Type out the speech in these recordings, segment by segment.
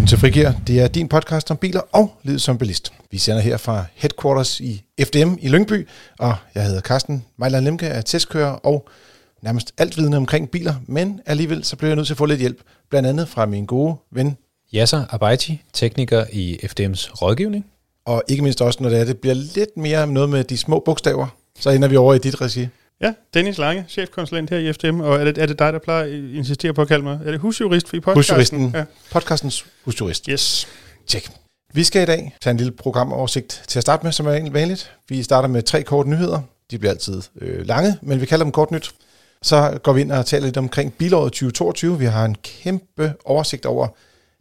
Velkommen til Frigir. Det er din podcast om biler og livet som bilist. Vi sender her fra headquarters i FDM i Lyngby, og jeg hedder Carsten Mejland Lemke, er testkører og nærmest alt vidne omkring biler, men alligevel så bliver jeg nødt til at få lidt hjælp, blandt andet fra min gode ven. Yasser Abaiti, tekniker i FDM's rådgivning. Og ikke mindst også, når det, er, det bliver lidt mere noget med de små bogstaver, så ender vi over i dit regi. Ja, Dennis Lange, chefkonsulent her i FDM, og er det, er det dig, der plejer at insistere på at kalde mig? Er det husjurist i podcasten? Husjuristen. Ja. Podcastens husjurist. Yes. Tjek. Vi skal i dag tage en lille programoversigt til at starte med, som er vanligt. Vi starter med tre korte nyheder. De bliver altid øh, lange, men vi kalder dem kort nyt. Så går vi ind og taler lidt omkring bilåret 2022. Vi har en kæmpe oversigt over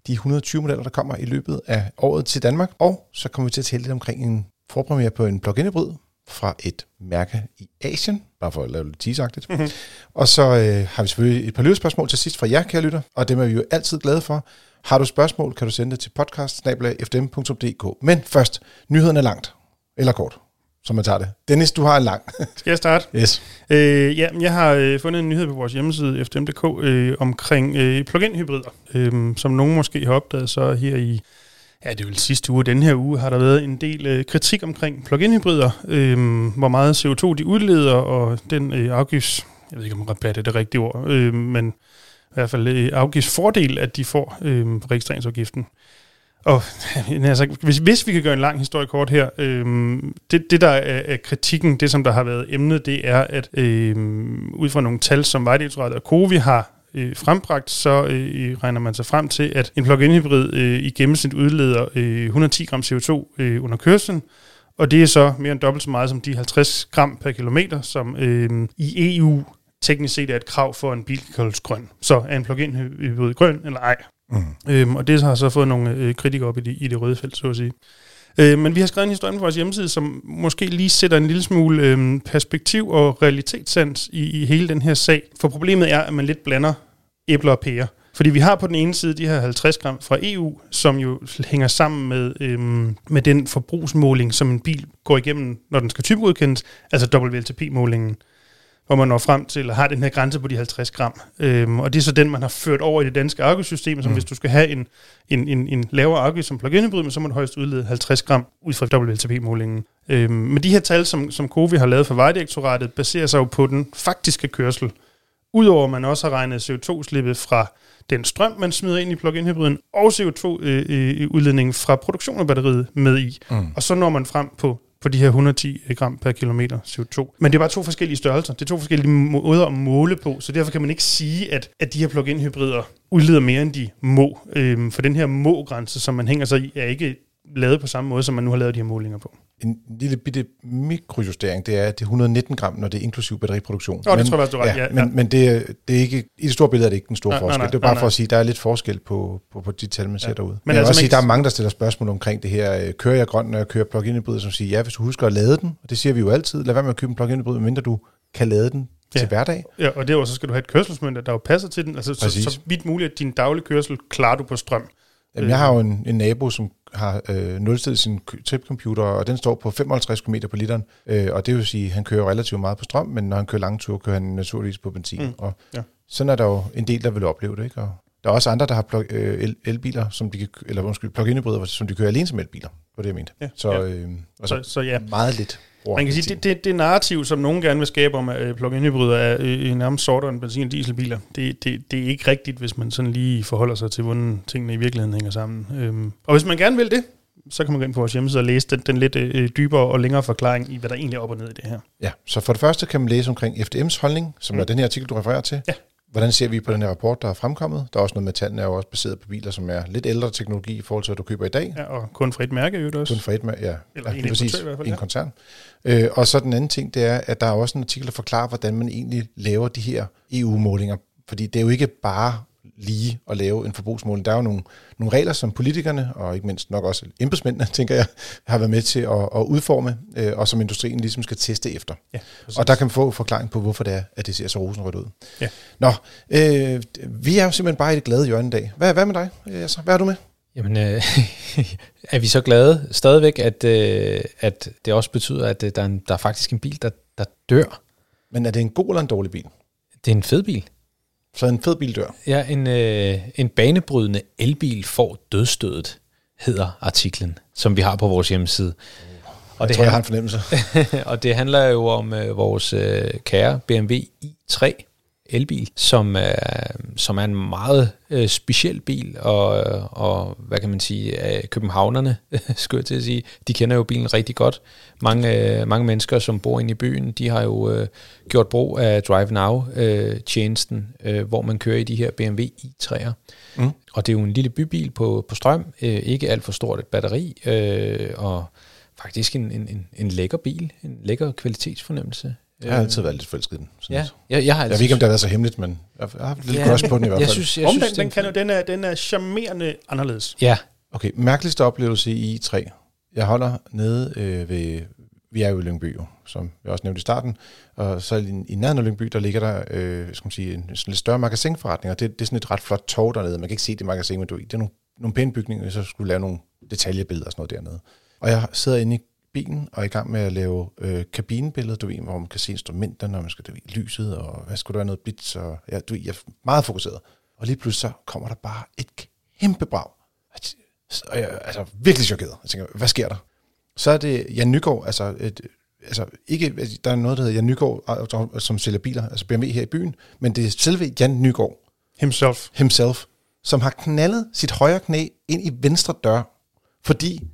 de 120 modeller, der kommer i løbet af året til Danmark. Og så kommer vi til at tale lidt omkring en forpremiere på en plug-in hybrid fra et mærke i Asien, bare for at lave lidt teaseagtigt. Mm-hmm. Og så øh, har vi selvfølgelig et par lytterspørgsmål til sidst fra jer, kære lytter, og dem er vi jo altid glade for. Har du spørgsmål, kan du sende det til podcast Men først, nyheden er langt, eller kort, som man tager det. Dennis, du har en lang. Skal jeg starte? Yes. Øh, ja, jeg har øh, fundet en nyhed på vores hjemmeside, fdm.dk, øh, omkring øh, plug-in hybrider, øh, som nogen måske har opdaget så her i Ja, det er vel sidste uge. Den her uge har der været en del øh, kritik omkring plug-in hybrider, øh, hvor meget CO2 de udleder, og den øh, afgifts... Jeg ved ikke, om rabat er det rigtige ord, øh, men i hvert fald øh, afgiftsfordel, at de får øh, på registreringsafgiften. Og altså, hvis, hvis vi kan gøre en lang historie kort her, øh, det, det der er, er kritikken, det som der har været emnet, det er, at øh, ud fra nogle tal, som Vejdirektoratet og COVI har øh, frembragt, så øh, regner man sig frem til, at en plug-in hybrid øh, i gennemsnit udleder øh, 110 gram CO2 øh, under kørslen, og det er så mere end dobbelt så meget som de 50 gram per kilometer, som øh, i EU teknisk set er et krav for en bil kan grøn. Så er en plug-in hybrid grøn eller ej? Mm. Øhm, og det har så fået nogle øh, kritikere op i, de, i det røde felt, så at sige. Øh, men vi har skrevet en historie på vores hjemmeside, som måske lige sætter en lille smule øh, perspektiv og realitetssans i, i hele den her sag. For problemet er, at man lidt blander æbler og pærer. Fordi vi har på den ene side de her 50 gram fra EU, som jo hænger sammen med, øhm, med den forbrugsmåling, som en bil går igennem, når den skal typegodkendes, altså WLTP-målingen hvor man når frem til, eller har den her grænse på de 50 gram. Øhm, og det er så den, man har ført over i det danske afgiftssystem, som mm. hvis du skal have en, en, en, en lavere afgift som plug-in hybrid, så må du højst udlede 50 gram ud fra WLTP-målingen. Øhm, men de her tal, som, som COVI har lavet for Vejdirektoratet, baserer sig jo på den faktiske kørsel. Udover at man også har regnet CO2-slippet fra den strøm, man smider ind i plug-in hybriden, og CO2-udledningen øh, fra produktionen af batteriet med i. Mm. Og så når man frem på på de her 110 gram per kilometer CO2. Men det er bare to forskellige størrelser. Det er to forskellige måder at måle på, så derfor kan man ikke sige, at, at de her plug-in hybrider udleder mere, end de må. Øhm, for den her må-grænse, som man hænger sig i, er ikke lavet på samme måde, som man nu har lavet de her målinger på. En lille bitte mikrojustering, det er, at det er 110 gram, når det er inklusiv batteriproduktion. Oh, det tror jeg, du ret. Ja, ja, men, ja. men det, det er ikke, i det store billede er det ikke den store nej, forskel. Nej, nej, det er bare nej, for at sige, at der er lidt forskel på, på, på de tal, man ja. sætter ud. Men, men altså, også sige, der er mange, der stiller spørgsmål omkring det her. Øh, kører jeg grønt, når jeg kører plug-in hybrid, som siger, ja, hvis du husker at lade den, og det siger vi jo altid, lad være med at købe en plug-in hybrid, mindre du kan lade den ja. til hverdag. Ja, og det er så skal du have et kørselsmønter, der jo passer til den. Altså, så, så vidt muligt, at din daglige kørsel klarer du på strøm. Jamen, jeg har jo en, en nabo, som har øh, nulstillet sin tripcomputer, og den står på 55 km på literen. Øh, og det vil sige, at han kører relativt meget på strøm, men når han kører lange ture, kører han naturligvis på benzin. Mm. Og ja. sådan er der jo en del, der vil opleve det. Ikke? Og der er også andre, der har plug, øh, el, elbiler, som de kan, eller undskyld, plug-in hybrider, som de kører alene som elbiler, på det jeg mente. Ja, så, ja. Øh, og så, så, så ja. meget lidt. Man kan sige, det, det, det narrativ, som nogen gerne vil skabe om, at plug-in hybrider er øh, nærmest sortere end benzin- og dieselbiler, det, det, det er ikke rigtigt, hvis man sådan lige forholder sig til, hvordan tingene i virkeligheden hænger sammen. Øhm, og hvis man gerne vil det, så kan man gå ind på vores hjemmeside og læse den, den lidt øh, dybere og længere forklaring i, hvad der egentlig er op og ned i det her. Ja, så for det første kan man læse omkring FDM's holdning, som mm. er den her artikel, du refererer til. Ja. Hvordan ser vi på den her rapport, der er fremkommet? Der er også noget med, tallene er jo også baseret på biler, som er lidt ældre teknologi i forhold til, hvad du køber i dag. Ja, og kun for et mærke jo også. Kun for et mærke, ja. Eller ja, en, præcis, i hvert fald, en koncern. Øh, og så den anden ting, det er, at der er også en artikel, der forklarer, hvordan man egentlig laver de her EU-målinger. Fordi det er jo ikke bare lige at lave en forbrugsmåling. Der er jo nogle, nogle regler, som politikerne, og ikke mindst nok også embedsmændene, tænker jeg, har været med til at, at udforme, øh, og som industrien ligesom skal teste efter. Ja, og der kan man få forklaring på, hvorfor det er, at det ser så rosenrødt ud. Ja. Nå, øh, vi er jo simpelthen bare i det glade hjørne i dag. Hvad, hvad med dig? Altså, hvad er du med? Jamen, øh, er vi så glade stadigvæk, at, øh, at det også betyder, at øh, der, er en, der er faktisk en bil, der, der dør? Men er det en god eller en dårlig bil? Det er en fed bil. Så en fed bil dør. Ja, en, øh, en banebrydende elbil får dødstødet, hedder artiklen, som vi har på vores hjemmeside. Og jeg det tror, jeg har en fornemmelse. og det handler jo om øh, vores øh, kære BMW i3 elbil, som er, som er en meget øh, speciel bil, og, og hvad kan man sige, øh, københavnerne, skulle jeg til at sige, de kender jo bilen rigtig godt. Mange, øh, mange mennesker, som bor inde i byen, de har jo øh, gjort brug af Drive Now-tjenesten, øh, hvor man kører i de her BMW i3'er. Mm. Og det er jo en lille bybil på, på strøm, øh, ikke alt for stort et batteri, øh, og faktisk en, en, en, en lækker bil, en lækker kvalitetsfornemmelse. Jeg har altid været lidt forelsket i den. Ja, jeg, jeg, har jeg ved ikke, om det har været så hemmeligt, men jeg har haft lidt ja, crush på den i hvert fald. Jeg synes, jeg synes, den, den, kan, den, er, den er charmerende anderledes. Ja. Okay, mærkeligste oplevelse i i3. Jeg holder nede øh, ved, vi er jo i Lyngby, jo, som jeg også nævnte i starten, og så i, i nærheden af Lyngby, der ligger der øh, skal man sige, en sådan lidt større magasinforretning, og det, det er sådan et ret flot tog dernede. Man kan ikke se det magasin, men du, det er nogle, nogle pæne bygninger, så skulle lave nogle detaljebilleder og sådan noget dernede. Og jeg sidder inde i bilen og er i gang med at lave øh, kabinebilleder, du ved, hvor man kan se instrumenterne, og man skal, du ved, lyset, og hvad skulle der være noget bits, og ja, du ved, jeg er meget fokuseret. Og lige pludselig så kommer der bare et kæmpe brag. Og jeg er altså virkelig chokeret. Jeg tænker, hvad sker der? Så er det Jan Nygaard, altså, et, altså ikke, der er noget, der hedder Jan Nygaard, som sælger biler, altså BMW her i byen, men det er selve Jan Nygaard. Himself. Himself, som har knaldet sit højre knæ ind i venstre dør, fordi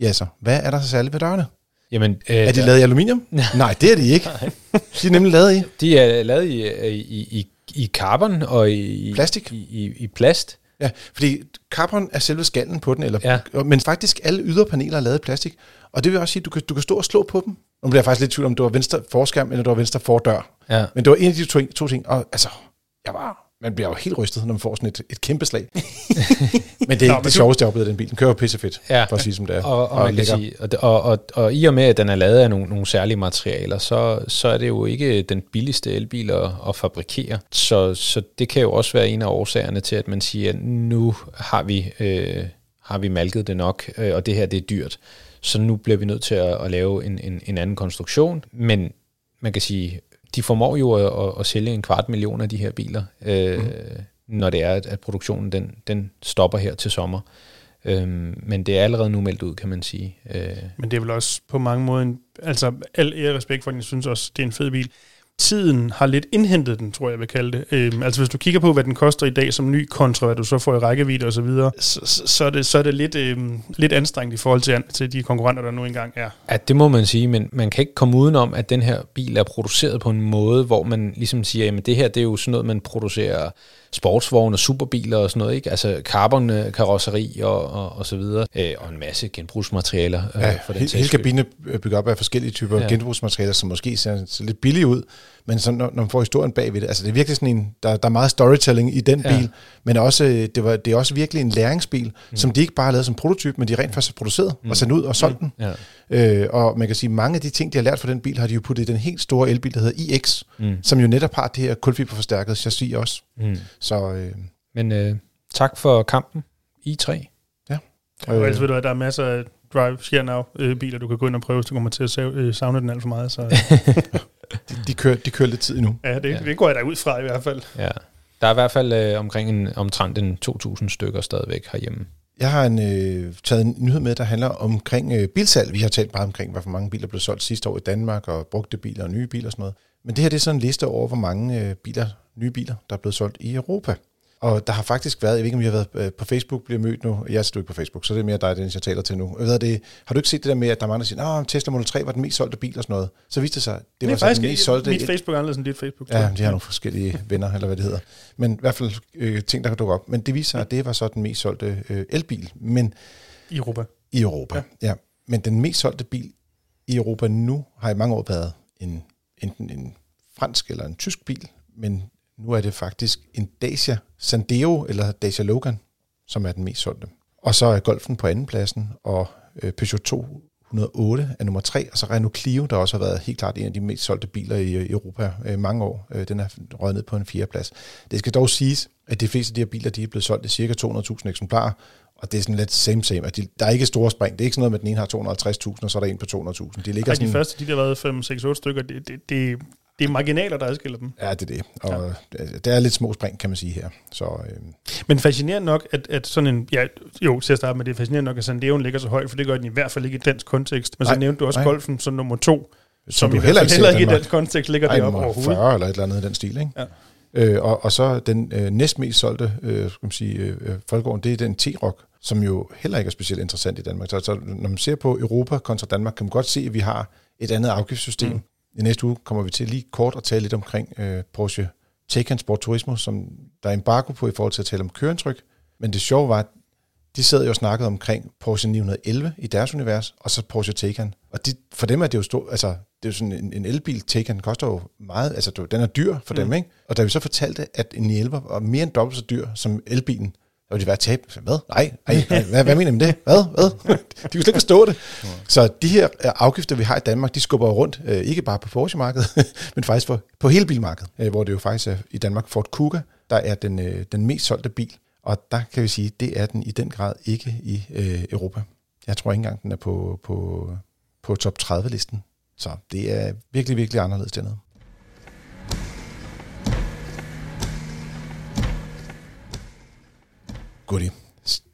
Ja så, hvad er der så særligt ved dørene? Jamen, øh, er de lavet i aluminium? Nej, det er de ikke. de er nemlig lavet i? De er lavet i, i, i, i carbon og i... Plastik? I, i, i plast. Ja, fordi carbon er selve skallen på den, eller, ja. men faktisk alle yderpaneler er lavet i plastik. Og det vil også sige, at du kan, du kan stå og slå på dem. Nu bliver jeg faktisk lidt tvivl om, det var venstre forskærm, eller det var venstre fordør. Ja. Men det var en af de to, to ting. Og altså, jeg var man bliver jo helt rystet, når man får sådan et, et kæmpe slag. men det er Nå, det sjoveste, jeg har den bil. Den kører pissefedt, ja. for at sige som det er. Og, og, og, man kan sige, og, og, og, og i og med, at den er lavet af nogle, nogle særlige materialer, så, så er det jo ikke den billigste elbil at, at fabrikere. Så, så det kan jo også være en af årsagerne til, at man siger, at nu har vi, øh, har vi malket det nok, øh, og det her det er dyrt. Så nu bliver vi nødt til at, at lave en, en, en anden konstruktion. Men man kan sige, de formår jo at, at, sælge en kvart million af de her biler, øh, mm. når det er, at, at produktionen den, den stopper her til sommer. Øhm, men det er allerede nu meldt ud, kan man sige. Øh. Men det er vel også på mange måder, en, altså al ære respekt for den, jeg synes også, det er en fed bil tiden har lidt indhentet den, tror jeg, jeg vil kalde det. Øhm, altså hvis du kigger på, hvad den koster i dag som ny, kontra hvad du så får i rækkevidde og så videre, så, så, så, er det, så er det lidt, øhm, lidt anstrengt i forhold til, til de konkurrenter, der nu engang er. Ja, det må man sige, men man kan ikke komme udenom, at den her bil er produceret på en måde, hvor man ligesom siger, jamen det her det er jo sådan noget, man producerer sportsvogne og superbiler og sådan noget, ikke? Altså carbon karosseri og, og, og så videre, øh, og en masse genbrugsmaterialer. Øh, ja, for den hele, hele kabinen er bygget op af forskellige typer ja. genbrugsmaterialer, som måske ser, ser lidt billige ud, men så, når, når man får historien bagved det, altså det er virkelig sådan en, der, der er meget storytelling i den ja. bil, men også, det, var, det er også virkelig en læringsbil, mm. som de ikke bare har lavet som prototype, men de rent faktisk har produceret mm. og sendt ud og solgt mm. den. Ja. Øh, og man kan sige, mange af de ting, de har lært fra den bil, har de jo puttet i den helt store elbil, der hedder iX, mm. som jo netop har det her kulfiberforstærket chassis også. Mm. Så, øh, Men øh, tak for kampen, I3. Ja. Og øh, ellers ved du, at der er masser af Drive Share Now øh, biler, du kan gå ind og prøve, hvis du kommer til at øh, savne den alt for meget. Så. de, de, kører, de kører lidt tid endnu. Ja, det, ja. det går jeg da ud fra i hvert fald. Ja. Der er i hvert fald øh, omkring en, omtrent en 2.000 stykker stadigvæk herhjemme. Jeg har en, øh, taget en nyhed med, der handler omkring øh, bilsalg. Vi har talt meget omkring, hvor mange biler blev solgt sidste år i Danmark, og brugte biler og nye biler og sådan noget. Men det her det er sådan en liste over, hvor mange øh, biler, nye biler, der er blevet solgt i Europa. Og der har faktisk været, jeg ved ikke om jeg har været øh, på Facebook, bliver mødt nu, jeg er ikke på Facebook, så det er mere dig, den jeg taler til nu. Jeg ved, det, har du ikke set det der med, at der er mange, der siger, at Tesla Model 3 var den mest solgte bil og sådan noget? Så viste det sig, det var så den mest solgte... Mit Facebook er anderledes end dit Facebook. Ja, de har nogle forskellige venner, eller hvad det hedder. Men i hvert fald øh, ting, der kan dukke op. Men det viser sig, at det var så den mest solgte øh, elbil. Men, I Europa. I Europa, ja. ja. Men den mest solgte bil i Europa nu har i mange år været en, enten en fransk eller en tysk bil, men nu er det faktisk en Dacia Sandero, eller Dacia Logan, som er den mest solgte. Og så er Golfen på anden pladsen, og øh, Peugeot 208 er nummer tre, og så Renault Clio, der også har været helt klart en af de mest solgte biler i Europa øh, mange år. Øh, den er røget ned på en fjerde plads. Det skal dog siges, at de fleste af de her biler, de er blevet solgt i cirka 200.000 eksemplarer, og det er sådan lidt same same. At de, der er ikke store spring. Det er ikke sådan noget med, at den ene har 250.000, og så er der en på 200.000. De ligger Ej, sådan, de første, de der har været 5, 6, 8 stykker, det, det, det det er marginaler, der adskiller dem. Ja, det er det. Og ja. der er lidt små spring, kan man sige her. Så, øh, Men fascinerende nok, at, at sådan en... Ja, jo, til at starte med, det er fascinerende nok, at Sandeoen ligger så højt, for det gør den i hvert fald ikke i dansk kontekst. Men Nej, så nævnte du også nej. golfen som nummer to, som, som hvert heller ikke, heller ikke i dansk kontekst ligger det op overhovedet. 40 eller et eller andet i den stil, ikke? Ja. Øh, og, og så den øh, næstmest solgte øh, skal man sige, øh, øh, folkevogn, det er den T-Rock, som jo heller ikke er specielt interessant i Danmark. Så, så når man ser på Europa kontra Danmark, kan man godt se, at vi har et andet afgiftssystem. Mm. I næste uge kommer vi til lige kort at tale lidt omkring øh, Porsche Taycan Sport Turismo, som der er embargo på i forhold til at tale om køreindtryk. Men det sjove var, at de sad jo og snakkede omkring Porsche 911 i deres univers, og så Porsche Taycan. Og de, for dem er det jo stort, altså det er jo sådan en, en elbil, Taycan koster jo meget, altså den er dyr for mm. dem, ikke? Og da vi så fortalte, at en 911 var mere end dobbelt så dyr som elbilen, og vil de være tab. Hvad? Nej, nej, nej hvad, hvad mener I med det? Hvad? Hvad? De kan slet ikke forstå det. Så de her øh, afgifter, vi har i Danmark, de skubber rundt, øh, ikke bare på Porsche-markedet, men faktisk på, på hele bilmarkedet, øh, hvor det jo faktisk er i Danmark Ford Kuga, der er den, den mest solgte bil. Og der kan vi sige, det er den i den grad ikke i øh, Europa. Jeg tror ikke engang, den er på, på, på top 30-listen. Så det er virkelig, virkelig anderledes dernede. Goodie.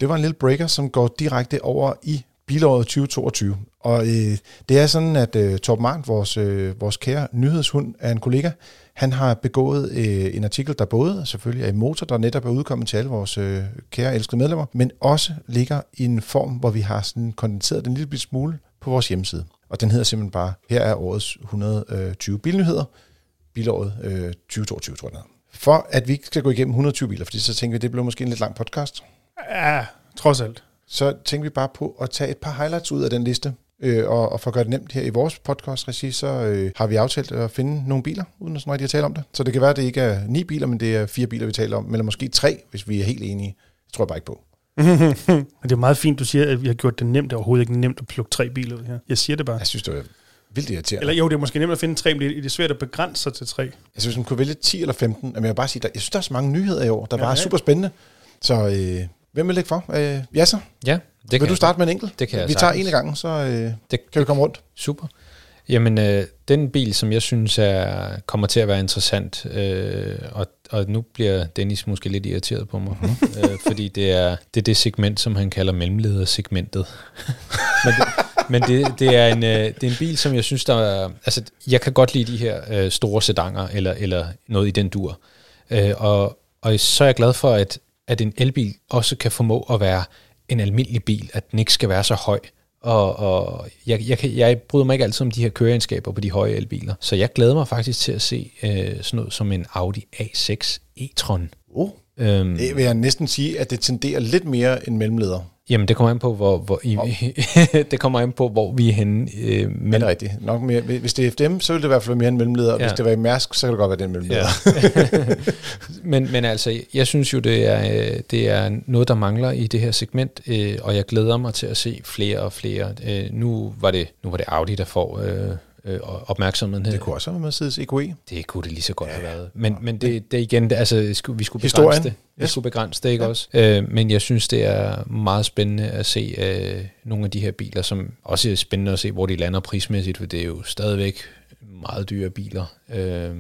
Det var en lille breaker, som går direkte over i bilåret 2022. Og øh, det er sådan, at øh, Torben Mark, vores, øh, vores kære nyhedshund, er en kollega. Han har begået øh, en artikel, der både selvfølgelig er i Motor, der netop er udkommet til alle vores øh, kære elskede medlemmer, men også ligger i en form, hvor vi har sådan kondenseret den en lille smule på vores hjemmeside. Og den hedder simpelthen bare, her er årets 120 øh, bilnyheder, bilåret øh, 2022, tror jeg den hedder. For at vi ikke skal gå igennem 120 biler, fordi så tænker vi, at det bliver måske en lidt lang podcast, Ja, trods alt. så tænker vi bare på at tage et par highlights ud af den liste. Øh, og, og for at gøre det nemt her i vores podcast-regi, så øh, har vi aftalt at finde nogle biler, uden at sådan rigtig at tale om det. Så det kan være, at det ikke er ni biler, men det er fire biler, vi taler om. Eller måske tre, hvis vi er helt enige. Det tror jeg bare ikke på. Det er meget fint, du siger, at vi har gjort det nemt. Det er overhovedet ikke nemt at plukke tre biler ud her. Jeg siger det bare. Jeg synes, det er vildt irriterende. Eller jo, det er måske nemt at finde tre, men det er svært at begrænse sig til tre. Jeg synes, hvis man kunne vælge 10 eller 15, men jeg vil bare sige, der, jeg synes, der er så mange nyheder i år, der Ja, bare er ja. super spændende. Så øh, hvem vil lægge for? Øh, Jasser, Ja, det vil kan du jeg starte med en enkelt? Det kan jeg Vi tager sagtens. en af gangen, så øh, Det, kan vi komme rundt. Super. Jamen, øh, den bil, som jeg synes er, kommer til at være interessant, øh, og, og nu bliver Dennis måske lidt irriteret på mig, øh, fordi det er, det er det segment, som han kalder mellemledersegmentet. men det, men det, det, er en, øh, det er en bil, som jeg synes, der er... Altså, jeg kan godt lide de her øh, store sedanger, eller, eller noget i den dur. Øh, og, og så er jeg glad for, at, at en elbil også kan formå at være en almindelig bil, at den ikke skal være så høj. Og, og jeg, jeg, kan, jeg bryder mig ikke altid om de her køreegenskaber på de høje elbiler. Så jeg glæder mig faktisk til at se øh, sådan noget som en Audi A6 e-tron. Oh. Øhm, Det vil jeg næsten sige, at det tenderer lidt mere end mellemleder. Jamen, det kommer an på, hvor, hvor I, det kommer an på, hvor vi er henne. Øh, Men det er rigtigt. Nok mere, hvis det er FDM, så vil det i hvert fald mere en mellemleder. Og Ja. hvis det var i Mærsk, så kan det godt være den mellemleder. Ja. men, men altså, jeg synes jo, det er, øh, det er noget, der mangler i det her segment, øh, og jeg glæder mig til at se flere og flere. Øh, nu, var det, nu var det Audi, der får øh, øh, opmærksomheden. Det kunne også være Mercedes EQE. Det kunne det lige så godt have været. Men, men det, det igen, det- altså, vi skulle, skulle Historien. begrænse det. Vi Yes. skulle begrænse det, ikke ja. også? Øh, men jeg synes, det er meget spændende at se øh, nogle af de her biler, som også er spændende at se, hvor de lander prismæssigt, for det er jo stadigvæk meget dyre biler. Øh,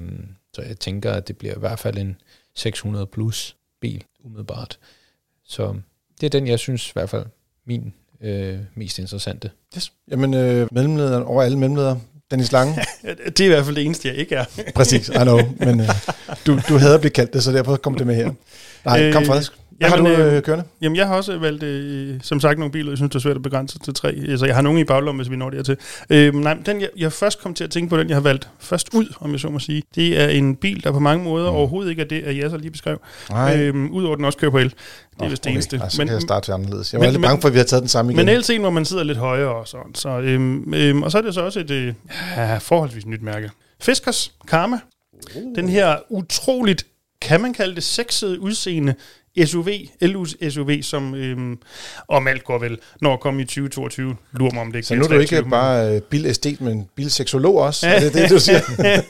så jeg tænker, at det bliver i hvert fald en 600 plus bil, umiddelbart. Så det er den, jeg synes i hvert fald min øh, mest interessante. Yes. Jamen, øh, mellemlederen over alle mellemledere. Dennis Lange. Det er i hvert fald det eneste, jeg ikke er. Præcis, I know. Men øh, du, du havde blivet kaldt det, så derfor kom det med her. Nej, kom Øh, frisk. Hvad har jamen, du øh, øh, kørende? Jamen, jeg har også valgt, øh, som sagt, nogle biler, jeg synes, det er svært at begrænse til tre. Altså, jeg har nogle i baglommen, hvis vi når dertil. Øh, nej, den, jeg, jeg først kom til at tænke på, den jeg har valgt først ud, om jeg så må sige, det er en bil, der på mange måder mm. overhovedet ikke er det, at jeg så lige beskrev. Øhm, Udover at den også kører på el. Det er Nå, vist det eneste. Okay. Altså, men, kan jeg starte anderledes. Jeg var men- lidt bange for, at vi har taget den samme igen. Men LC'en, hvor man sidder lidt højere og sådan. Så, øhm, øhm, og så er det så også et øh, forholdsvis nyt mærke. Fiskers Karma. Uh. Den her utroligt, kan man kalde det, sexede udseende SUV, LU-SUV, som øhm, om alt går vel, når at komme i 2022. Lurer mig om det ikke så nu er du ikke 23, bare øh, bilæstet, men bilseksolog også? er det det, du siger?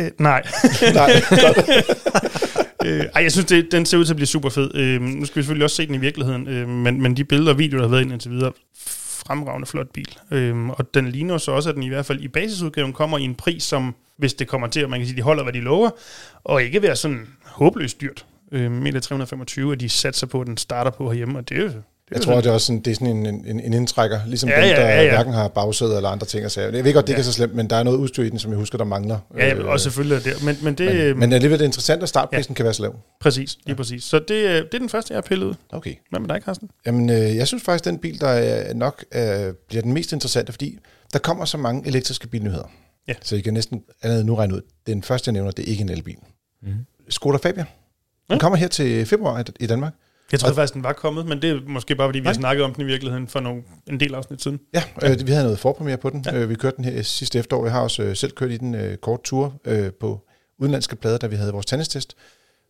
Øh, nej. Nej, øh, ej, jeg synes, det, den ser ud til at blive super fed. Øh, nu skal vi selvfølgelig også se den i virkeligheden, øh, men, men de billeder og videoer, der har været ind indtil videre, fremragende flot bil. Øhm, og den ligner så også, at den i hvert fald i basisudgaven kommer i en pris, som hvis det kommer til, at man kan sige, de holder, hvad de lover, og ikke være sådan håbløst dyrt. Øh, meter 325, og de satser på, at den starter på herhjemme, og det er jo jeg tror, det er også sådan, det er sådan en, en, en indtrækker, ligesom Ja, ja, dem, ja, der ja, ja. hverken har bagsæder eller andre ting at sige. Jeg ved godt, det Ja. ikke er så slemt, men der er noget udstyr i den, som jeg husker, der mangler. Ja, Øh, og selvfølgelig er det. Men, men det men, men, men alligevel er det interessant, at startprisen ja. kan være så lav. præcis, lige præcis. Så det, øh, det er den første, jeg har pillet ud. Okay. Hvad med dig, Carsten? Jamen, øh, jeg synes faktisk, den bil, der er nok øh, bliver den mest interessante, fordi der kommer så mange elektriske bilnyheder. Ja. Så I kan næsten allerede nu regne ud. Den første, jeg nævner, det er ikke en elbil. Mm. Skoda Fabia. Den kommer her til februar i- Danmark. Jeg troede faktisk, den var kommet, men det er måske bare, fordi vi har Nej. snakket om den i virkeligheden for nogle, en del afsnit siden. Ja, øh, vi havde noget forpremiere på den. Ja. Øh, vi kørte den her sidste efterår. Jeg har også øh, selv kørt i den øh, kort tur øh, på udenlandske plader, da vi havde vores tandestest.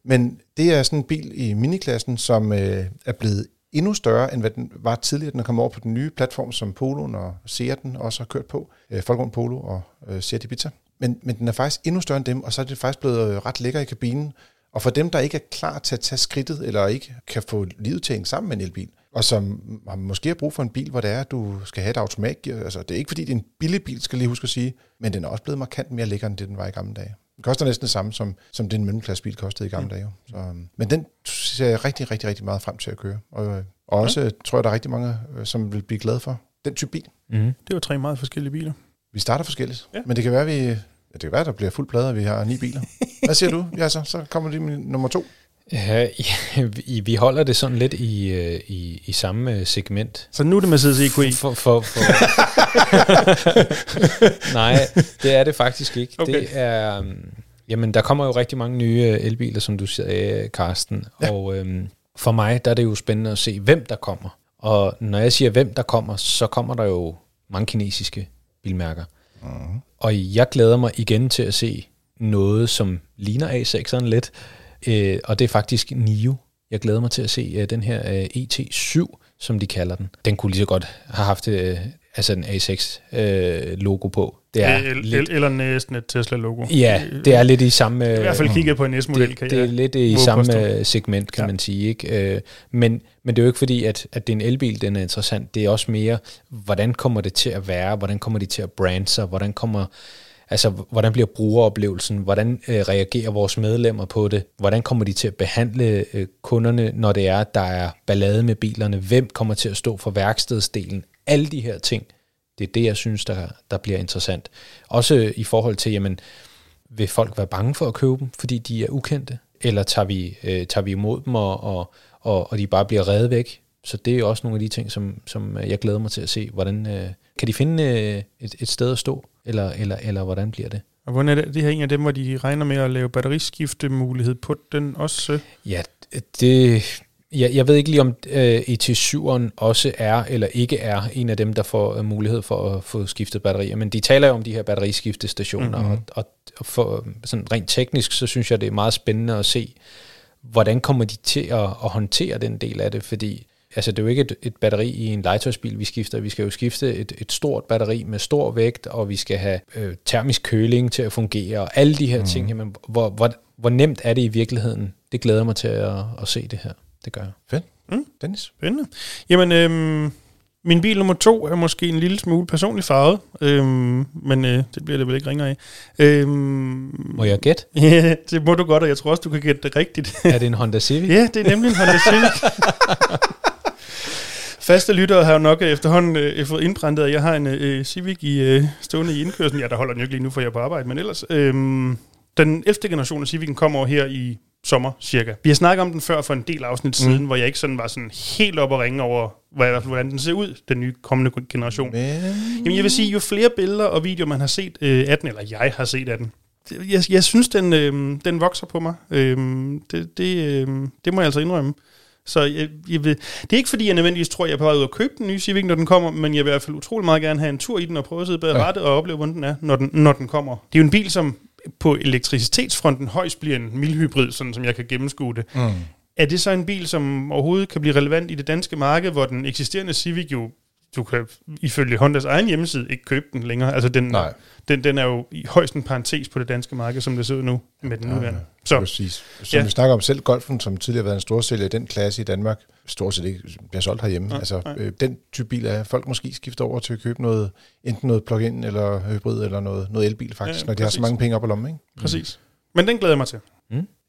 Men det er sådan en bil i miniklassen, som øh, er blevet endnu større, end hvad den var tidligere. Den er kommet over på den nye platform, som Poloen og Seaten også har kørt på. Øh, Folkvogn Polo og øh, Seat Ibiza. Men, men den er faktisk endnu større end dem, og så er det faktisk blevet øh, ret lækker i kabinen. Og for dem, der ikke er klar til at tage skridtet, eller ikke kan få livet til at hænge sammen med en elbil, og som har måske har brug for en bil, hvor det er, at du skal have et automatgear. Altså, det er ikke fordi, det er en billig bil, skal jeg lige huske at sige, men den er også blevet markant mere lækker, end det den var i gamle dage. Den koster næsten det samme, som, som den mellemklassebil kostede i gamle dage. jo. Så, øhm, men den ser jeg rigtig, rigtig, rigtig meget frem til at køre. Og, øh, og også øh, tror jeg, der er rigtig mange, øh, som vil blive glade for den type bil. Mm. Det var tre meget forskellige biler. Vi starter forskelligt, Ja. ja. men det kan være, vi, ja, det kan være, der bliver fuld plade, og vi har ni biler. Hvad siger du? Ja, så, så kommer det med nummer to. Ja, vi, vi holder det sådan lidt i, øh, i, i samme øh, segment. Så nu er det Mercedes E EQE. For, for, for. Nej, det er det faktisk ikke. Okay. Det er, um, jamen, der kommer jo rigtig mange nye øh, elbiler, som du sagde, Karsten. Ja. Og øhm, for mig der er det jo spændende at se, hvem der kommer. Og når jeg siger, hvem der kommer, så kommer der jo mange kinesiske bilmærker. Mm. Og jeg glæder mig igen til at se noget, som ligner A6'eren lidt. Øh, og det er faktisk NIO. Jeg glæder mig til at se øh, den her øh, ET7, som de kalder den. Den kunne lige så godt have haft øh, altså en A6-logo på. Det er El, lidt, el, eller næsten et Tesla-logo. ja, det er lidt i samme... I hvert fald kigget på en S-model, det, kan det er jeg lidt i samme påstå. øh, segment, kan Ja. man sige. Ikke? Øh, Men, men det er jo ikke fordi, at, at det er en elbil, den er interessant. Det er også mere, hvordan kommer det til at være? Hvordan kommer de til at brande sig? Hvordan kommer... Altså, hvordan bliver brugeroplevelsen? Hvordan øh, reagerer vores medlemmer på det? Hvordan kommer de til at behandle øh, kunderne, når det er, der er ballade med bilerne? Hvem kommer til at stå for værkstedsdelen? Alle de her ting, det er det, jeg synes, der, der bliver interessant. Også øh, i forhold til, jamen, vil folk være bange for at købe dem, fordi de er ukendte? Eller tager vi, øh, tager vi imod dem, og, og, og, og de bare bliver reddet væk? Så det er også nogle af de ting, som, som øh, jeg glæder mig til at se. Hvordan, øh, kan de finde øh, et, et sted at stå, eller, eller, eller hvordan bliver det? Og hvordan er det? Det her er en af dem, hvor de regner med at lave batteriskiftemulighed på den også. Ja, det, jeg, jeg ved ikke lige, om øh, ET7'eren også er eller ikke er en af dem, der får øh, mulighed for at få skiftet batterier. Men de taler jo om de her batteriskiftestationer, Mhm. mm-hmm. og, og for, sådan rent teknisk, så synes jeg, det er meget spændende at se, hvordan kommer de til at, at håndtere den del af det, fordi altså, det er jo ikke et, et batteri i en legetøjsbil, vi skifter. Vi skal jo skifte et, et stort batteri med stor vægt, og vi skal have øh, termisk køling til at fungere, og alle de her mm. ting. Jamen, hvor, hvor, hvor nemt er det i virkeligheden? Det glæder mig til at, at se det her. Det gør jeg. Fedt. Mm. Dennis? Spændende. Jamen, øhm, min bil nummer to er måske en lille smule personligt farvet, øhm, men øh, det bliver det vel ikke ringer af. Øhm, Må jeg gætte? Ja, det må du godt, og jeg tror også, du kan gætte det rigtigt. Er det en Honda Civic? ja, det er nemlig en Honda Civic. Faste lyttere har jo nok efterhånden øh, fået indprintet, at jeg har en øh, Civic i, øh, stående i indkørslen. Ja, der holder den jo ikke lige nu, for jeg er på arbejde, men ellers. Øhm, den 11. generation af Civic'en kommer over her i sommer, cirka. Vi har snakket om den før for en del afsnit siden, Mm. hvor jeg ikke sådan var sådan helt op og ringe over, hvordan den ser ud, den nye kommende generation. Men... Jamen jeg vil sige, jo flere billeder og videoer man har set øh, af den, eller jeg har set af den, jeg, jeg synes, den, øh, den vokser på mig. Øh, det, det, øh, det må jeg altså indrømme. Så jeg, jeg vil, det er ikke fordi, jeg nødvendigvis tror, jeg er på vej ud at købe den nye Civic, når den kommer, men jeg vil i hvert fald utrolig meget gerne have en tur i den og prøve at sidde bag Ja. rattet og opleve, hvordan den er, når den, når den kommer. Det er jo en bil, som på elektricitetsfronten højst bliver en mildhybrid, sådan som jeg kan gennemskue det. Mm. Er det så en bil, som overhovedet kan blive relevant i det danske marked, hvor den eksisterende Civic jo du kan ifølge Hondas egen hjemmeside ikke købe den længere. Altså den, Nej. den, den er jo i højst en parentes på det danske marked, som det ser ud nu med den nuværende. Så. Så Præcis. Som Ja. vi snakker om selv, Golfen, som tidligere har været en stor sælger i den klasse i Danmark, stort set ikke bliver solgt herhjemme. Nej, altså, nej. øh, den type bil er folk måske skifter over til at købe noget, enten noget plug-in eller hybrid eller noget, noget elbil faktisk, Ja, ja, når de har så mange penge op på lommen. Ikke? præcis. Men den glæder jeg mig til.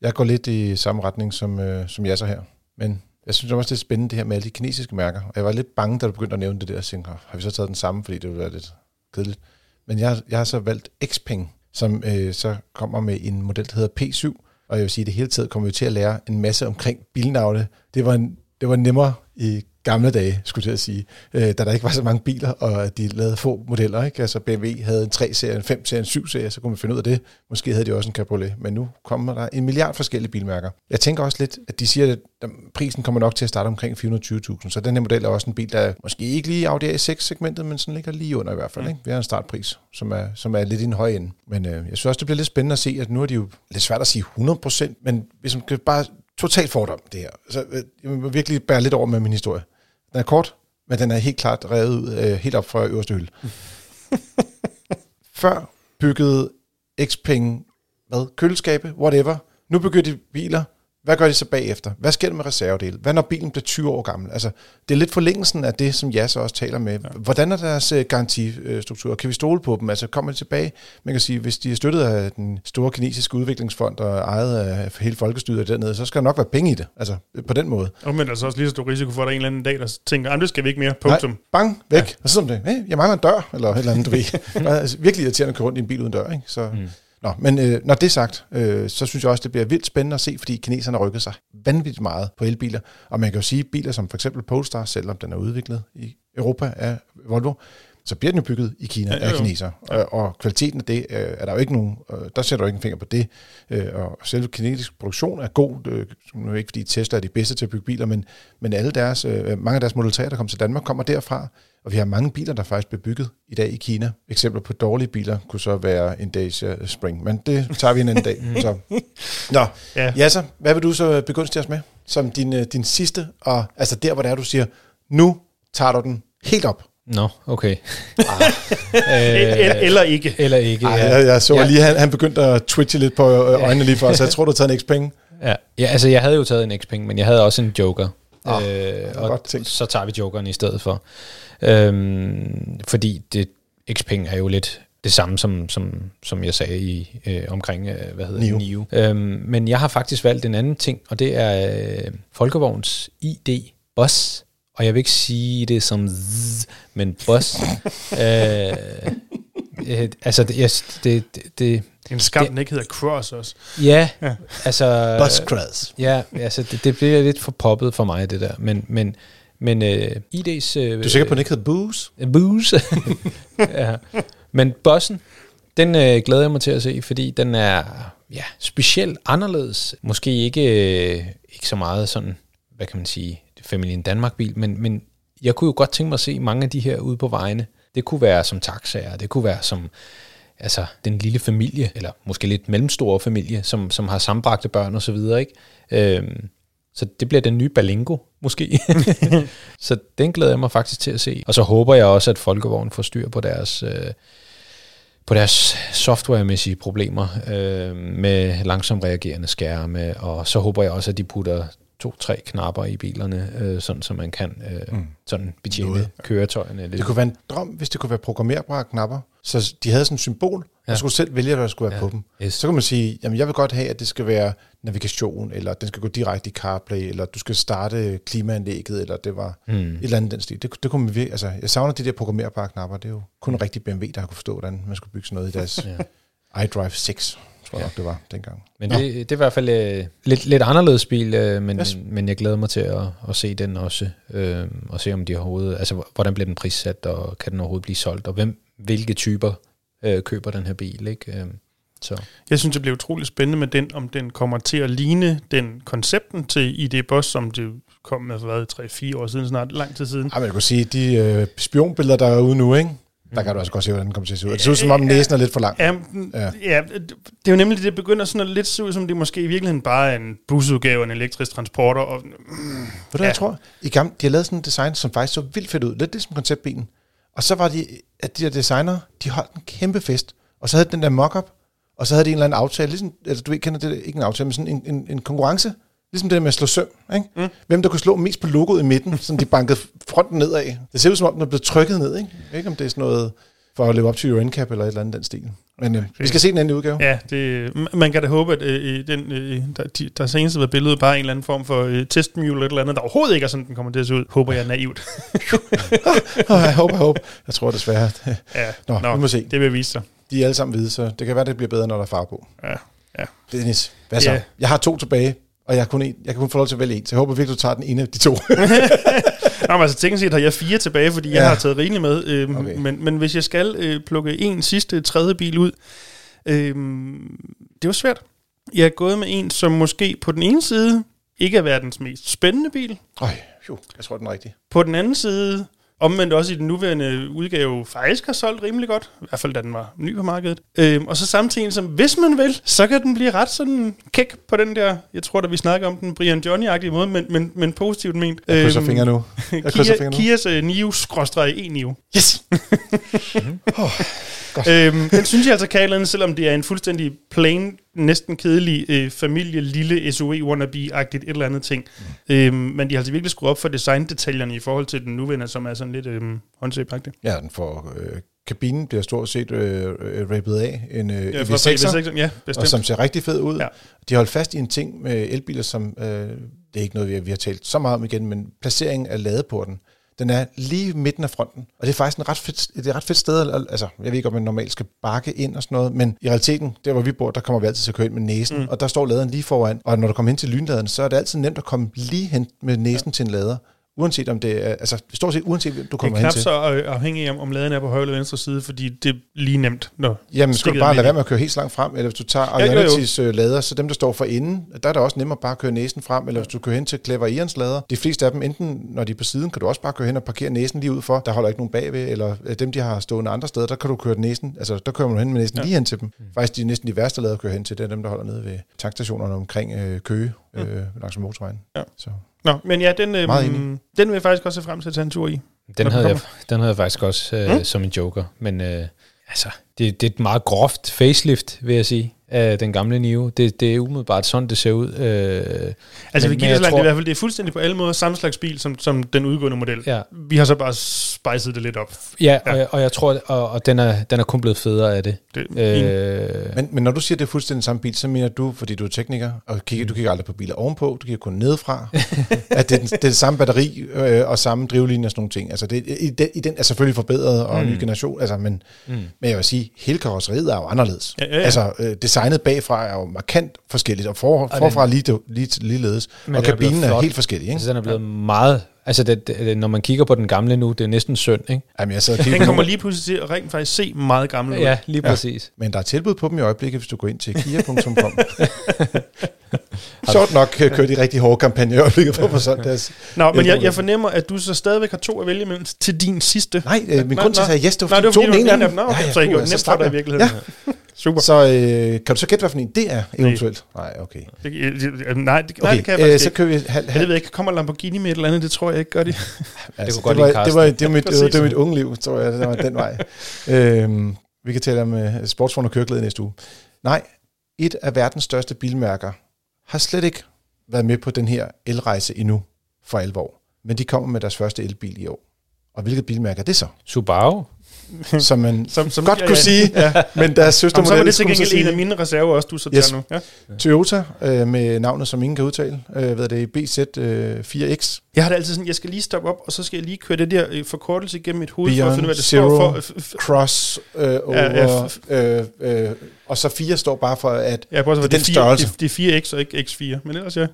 Jeg går lidt i samme retning som, øh, som jeg så her. Men jeg synes også, det er spændende det her med alle de kinesiske mærker. Og jeg var lidt bange, da du begyndte at nævne det der. Jeg tænkte, har vi så taget den samme, fordi det ville være lidt kedeligt. Men jeg, jeg har så valgt Xpeng, som øh, så kommer med en model, der hedder P7. Og jeg vil sige, at det hele tiden kommer vi til at lære en masse omkring bilnavne. Det var, en, det var nemmere i gamle dage, skulle jeg sige, øh, da der ikke var så mange biler, og de lavede få modeller. Ikke? Altså BMW havde en 3-serie, en 5-serie, en 7-serie, så kunne man finde ud af det. Måske havde de også en Cabriolet, men nu kommer der en milliard forskellige bilmærker. Jeg tænker også lidt, at de siger, at prisen kommer nok til at starte omkring 420.000, så den her model er også en bil, der er måske ikke lige Audi A6-segmentet, men sådan ligger lige under i hvert fald. Ikke? Vi har en startpris, som er, som er lidt i en høj ende. Men øh, jeg synes også, det bliver lidt spændende at se, at nu er de jo lidt svært at sige 100%, men hvis man kan bare totalt fordom det her, så øh, jeg må virkelig bære lidt over med min historie. Den er kort, men den er helt klart revet ud øh, helt op fra øverste hylde. Før byggede Xpeng hvad, køleskabe, whatever. Nu bygger de biler. Hvad gør de så bagefter? Hvad sker der med reservedele? Hvad når bilen bliver 20 år gammel? Altså, det er lidt forlængelsen af det, som Jas også taler med. Ja. Hvordan er deres øh, garantistruktur? Kan vi stole på dem? Altså, kommer de tilbage? Man kan sige, hvis de er støttet af den store kinesiske udviklingsfond og ejet af hele folkestyret dernede, så skal der nok være penge i det. Altså, på den måde. Og men der er så også lige så stor risiko for, at der er en eller anden dag, der tænker, "Jamen, det skal vi ikke mere, punktum. Nej, bang, væk. Ja. Og så som det, hey, jeg mangler en dør, eller et eller andet, du ved. altså, virkelig irriterende at køre rundt i en bil uden dør, ikke? Så, mm. Nå, men øh, når det er sagt, øh, så synes jeg også, det bliver vildt spændende at se, fordi kineserne har rykket sig vanvittigt meget på elbiler. Og man kan jo sige, at biler som for eksempel Polestar, selvom den er udviklet i Europa af Volvo, så bliver den jo bygget i Kina Ja, jo, af jo. kinesere. Ja. Og, og kvaliteten af det øh, er der jo ikke nogen, øh, der sætter du ikke en finger på det. Øh, og selve kinesisk produktion er god, øh, nu er ikke fordi Tesla er de bedste til at bygge biler, men, men alle deres, øh, mange af deres Model 3, der kommer til Danmark, kommer derfra. Og vi har mange biler, der faktisk bliver bygget i dag i Kina. Eksempler på dårlige biler kunne så være en Dacia Spring, men det tager vi en anden dag. Så. Nå, Ja. ja. Jasser, hvad vil du så begunstige os med? Som din, øh, din sidste, og altså der, hvor det er, du siger, nu tager du den helt op. Nå, okay. Eller, eller ikke. Eller ikke. Ej, ja. jeg, jeg så Ja. lige, han, han begyndte at twitche lidt på øh, øjnene lige før, så jeg tror, du har taget en X-penge. Ja. ja, altså jeg havde jo taget en Xpeng, men jeg havde også en Joker. Ah, øh, og godt tænkt. så tager vi Jokeren i stedet for. Øhm, fordi det, Xpeng er jo lidt det samme, som, som, som jeg sagde i øh, omkring, øh, hvad hedder Nio. Nio. Øhm, men jeg har faktisk valgt en anden ting, og det er øh, Folkevogns ID Boss. Og jeg vil ikke sige det som zzz, men Boss. øh, øh, altså, det, jeg, det, det, det, En skam, Det- den ikke hedder Cross også. ja, Ja. altså... Cross. Ja, altså det, det bliver lidt for poppet for mig, det der. Men, men, men uh, ID's... Uh, Du er sikker på, at den ikke hedder Booze? Booze. ja. Men bossen, den øh, glæder jeg mig til at se, fordi den er ja, specielt anderledes. Måske ikke, øh, ikke så meget sådan, hvad kan man sige, Familien Danmark-bil, men, men jeg kunne jo godt tænke mig at se mange af de her ude på vejene. Det kunne være som taxaer, det kunne være som altså, den lille familie, eller måske lidt mellemstore familie, som, som har sammenbragte børn og så videre, ikke? Øhm, så det bliver den nye Balingo, måske. så den glæder jeg mig faktisk til at se. Og så håber jeg også, at Folkevogn får styr på deres, øh, på deres softwaremæssige problemer øh, med langsomt reagerende skærme. Og så håber jeg også, at de putter to-tre knapper i bilerne, øh, sådan så man kan øh, mm. sådan betjene Noget. køretøjerne lidt. Det kunne være en drøm, hvis det kunne være programmerbare knapper. Så de havde sådan et symbol, ja. Ja. og skulle selv vælge, hvad der skulle være Ja. ja. på dem. Yes. Så kan man sige, jamen jeg vil godt have, at det skal være navigation, eller den skal gå direkte i CarPlay, eller du skal starte klimaanlægget, eller det var Mm. et eller andet den stil. Det, det kunne man virkelig, altså jeg savner de der programmerbare knapper. Det er jo kun en rigtig BMW, der har kunne forstå, hvordan man skulle bygge sådan noget i deres Ja. iDrive 6, tror jeg nok det var dengang. Men det, det er i hvert fald øh, lidt, lidt anderledes bil, øh, men, Yes. men jeg glæder mig til at, at se den også, øh, og se om de overhovedet, altså hvordan bliver den prissat, og kan den overhovedet blive solgt, og hvem, hvilke typer øh, køber den her bil, ikke? Øh, så. Jeg synes, det bliver utrolig spændende med den, om den kommer til at ligne den koncepten til ID Boss, som det kom med for hvad, 3-4 år siden, snart lang tid siden. Ja, men jeg kunne sige, de øh, spionbilleder, der er ude nu, ikke? Der kan du også godt se, hvordan den kommer til at se ud. Det ser ud som om næsen er lidt for lang. Ja, Ja. ja. det er jo nemlig, det begynder sådan at lidt se ud, som det måske i virkeligheden bare er en busudgave en elektrisk transporter. Og, Ved du, hvad jeg tror? I gamle, de har lavet sådan en design, som faktisk så vildt fedt ud. Lidt ligesom konceptbilen. Og så var de, at de der designer, de holdt en kæmpe fest. Og så havde den der mock-up, og så havde de en eller anden aftale, ligesom, altså du ved, kender det, ikke en aftale, men sådan en, en, en konkurrence, ligesom det der med at slå søm, ikke? Mm. Hvem der kunne slå mest på logoet i midten, så de bankede fronten nedad. Det ser ud som om, den er blevet trykket ned, ikke? Ikke, om det er sådan noget for at leve op til Euro NCAP eller et eller andet den stil. Men øh, vi skal se den endelige udgave. ja, det, man kan da håbe, at øh, den, øh, der, de, der senest været billedet bare en eller anden form for øh, testmule eller et eller andet, der overhovedet ikke er sådan, den kommer til at se ud. Håber jeg naivt. Jeg håber, jeg håber. Jeg tror desværre. ja, Nå, vi må se. det vil vise sig. De er alle sammen hvide, så det kan være, det bliver bedre, når der er farve på. Ja, ja. Dennis, hvad så? Ja. Jeg har to tilbage, og jeg, kun en, jeg kan kun få lov til at vælge en, så jeg håber virkelig, du tager den ene af de to. Nå, men altså teknisk set har jeg fire tilbage, fordi ja. Jeg har taget rigeligt med. Øhm, Okay. men, men hvis jeg skal øh, plukke en sidste tredje bil ud, øhm, det var svært. Jeg er gået med en, som måske på den ene side ikke er verdens mest spændende bil. Øj, jo, jeg tror, den er rigtig. På den anden side, omvendt også i den nuværende udgave, faktisk har solgt rimelig godt. I hvert fald, da den var ny på markedet. Øhm, og så samtidig, som hvis man vil, så kan den blive ret sådan kæk på den der, jeg tror, da vi snakker om den Brian Johnny-agtige måde, men, men, men positivt ment. Jeg krydser Øhm, fingre nu. Jeg krydser fingre nu. Kias uh, Nio-E-Nio. Yes! øhm, den synes jeg altså kan et eller andet, selvom det er en fuldstændig plain, næsten kedelig øh, familie, lille SUV wannabe-agtigt et eller andet ting. Mm. Øhm, men de har altså virkelig skruet op for designdetaljerne i forhold til den nuværende, som er sådan lidt øhm, håndsæbagtig. Ja, den får... Øh, kabinen bliver stort set øh, øh, af en øh, Ja, ja, fra V6'er, V6'eren, ja, og bestemt. som ser rigtig fed ud. Ja. De holdt fast i en ting med elbiler, som... Øh, det er ikke noget, vi har, vi har talt så meget om igen, men placeringen af ladeporten, den er lige midten af fronten. Og det er faktisk en ret fedt, det er et ret fedt sted. al- Altså, jeg ved ikke, om man normalt skal bakke ind og sådan noget, men i realiteten, der hvor vi bor, der kommer vi altid til at køre ind med næsen, mm. og der står laderen lige foran. Og når du kommer hen til lynladeren, så er det altid nemt at komme lige hen med næsen ja. til en lader. Uanset om det er, altså stort set uanset hvem du Det er kommer hen knap til. så øh, afhængig af, om- om laden er på højre eller venstre side, fordi det er lige nemt. Når Jamen, skal du bare er lade være med at køre helt så langt frem, eller hvis du tager Ja. Ionitys øh, lader, så dem, der står for enden, der er det også nemmere bare at køre næsen frem, eller hvis du kører hen til Clever Ions lader. De fleste af dem, enten når de er på siden, kan du også bare køre hen og parkere næsen lige ud for. Der holder ikke nogen bagved, eller øh, dem, de har stående andre steder, der kan du køre næsen, altså der kører man hen med næsen ja. lige hen til dem. Faktisk de er næsten de værste lader at køre hen til, det er dem, der holder nede ved tankstationerne omkring øh, Køge, øh, langs motorvejen. Ja. Så. Nå, men ja, den, øhm, enig. den vil jeg faktisk også se frem til at tage en tur i. Den havde, jeg, den havde jeg faktisk også øh, mm. som en joker. Men øh, altså, det, det er et meget groft facelift, vil jeg sige, af den gamle Nio. Det, det er umiddelbart sådan, det ser ud. Øh, Altså, Men- vi giver langt, tror- i hvert fald, det er fuldstændig på alle måder samme slags bil, som, som den udgående model. ja, Vi har så bare spicet det lidt op. ja, Ja. Og, jeg, og jeg tror, og, og den, er, den er kun blevet federe af det. Det, øh, Øh, Men, men når du siger, det er fuldstændig samme bil, så mener du, fordi du er tekniker, og kigger, du kigger aldrig på biler ovenpå, du kigger kun nedefra, at det er, den, det er det samme batteri øh, og samme drivlinje og sådan nogle ting. Altså det, i, den, i den er selvfølgelig forbedret og mm. ny generation, altså, men, mm. men jeg vil sige, hele karosseriet er jo anderledes. Ja, ja, ja. Altså øh, designet bagfra er jo markant forskelligt, og for, den- forfra lige, lige, ligeledes. Men og er kabinen er, flot. helt forskellig. Ikke? altså, den er blevet meget... Altså, det, det, når man kigger på den gamle nu, det er næsten synd, ikke? Jamen, jeg sad og den på kommer lige pludselig til at rent faktisk se meget gammel ud. Ja, lige præcis. men der er tilbud på dem i øjeblikket, hvis du går ind til kia.com. Sjovt nok øh, kører de rigtig hårde kampagner i øjeblikket for at få solgt deres Nå, men jeg, jeg fornemmer, at du så stadigvæk har to at vælge imellem til din sidste. Nej, øh, min grund til at sige yes, det Nej, var det fordi, var fordi, den ene af dem. Nå, okay, så jeg gjorde det nemt for dig i virkeligheden. Ja, Super. så øh, kan du så gætte, hvad for en det er eventuelt? Nej, okay. Det, det, det, nej, det, nej, Okay, det kan jeg øh, faktisk så ikke. kører vi halv, Ja, halv, det ved jeg ikke. Kommer Lamborghini med et eller andet? Det tror jeg ikke gør de. altså, kunne godt det, lide var, det, var, det, var mit, det, var, det mit unge liv, tror jeg, det var den vej. øhm, vi kan tale om uh, sportsvogn og køreglæde næste uge. Nej, et af verdens største bilmærker har slet ikke været med på den her elrejse endnu for alvor. Men de kommer med deres første elbil i år. Og hvilket bilmærke er det så? Subaru. Som man Som, som, godt ja, kunne sige, ja. men deres Jamen, så var søstermodel det til en af mine reserver også, du så Yes. nu. Ja. Toyota øh, med navnet, som ingen kan udtale. Øh, hvad er det? BZ4X. Jeg har det altid sådan, jeg skal lige stoppe op, og så skal jeg lige køre det der øh, forkortelse igennem mit hoved, for Beyond at finde ud af, hvad det Zero. står for. Cross øh, over, Ja, ja, ja, ja, øh, øh, og så 4 står bare for, at Ja, prøv at Det er det, den er størrelse. 4, det, det er 4X og ikke X4, men ellers ja.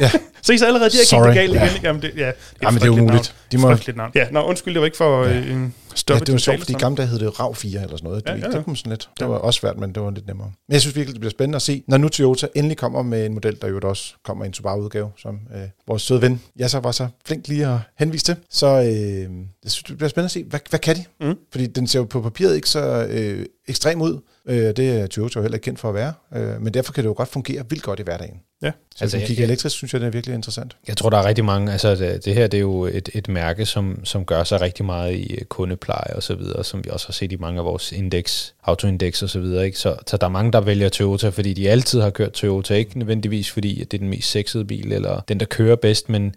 Ja. Se, så allerede der gik Sorry. det galt igen. Ja. Jamen, det, ja, det er Jamen, det er umuligt. De må, Frygteligt navn. Ja, nå, undskyld, det var ikke for... Øh, en- Stoppe ja, det var sjovt, fordi i gamle dage hed det RAV 4 eller sådan noget. Ja, Det, ja, det, ja. kunne man sådan lidt. Det Ja. var også svært, men det var lidt nemmere. Men jeg synes virkelig, det bliver spændende at se, når nu Toyota endelig kommer med en model, der jo også kommer i en Subaru-udgave, som øh, vores søde ven Yasser var så flink lige at henvise til. Så øh, jeg synes, det bliver spændende at se, hvad, hvad kan de? Mm. Fordi den ser jo på papiret ikke så øh, ekstrem ud. Øh, det er Toyota jo heller ikke kendt for at være. Øh, men derfor kan det jo godt fungere vildt godt i hverdagen. Ja. Så Altså, altså, hvis man jeg- kigger jeg- elektrisk, synes jeg, det er virkelig interessant. Jeg tror, der er rigtig mange, altså det, det her det er jo et, et mærke, som, som gør sig rigtig meget i øh, kundepleje og så videre, som vi også har set i mange af vores index, autoindex og så videre. Ikke? Så, så der er mange, der vælger Toyota, fordi de altid har kørt Toyota, ikke nødvendigvis fordi at det er den mest sexede bil, eller den, der kører bedst, men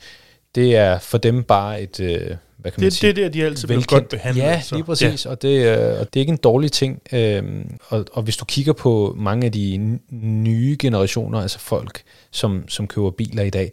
det er for dem bare et, øh, hvad kan man Det, sige? det er der, de altid bliver godt behandlet. Ja, så. lige præcis, ja. og, det, øh, og det er ikke en dårlig ting. Øhm, og, og hvis du kigger på mange af de nye generationer, altså folk, som, som køber biler i dag,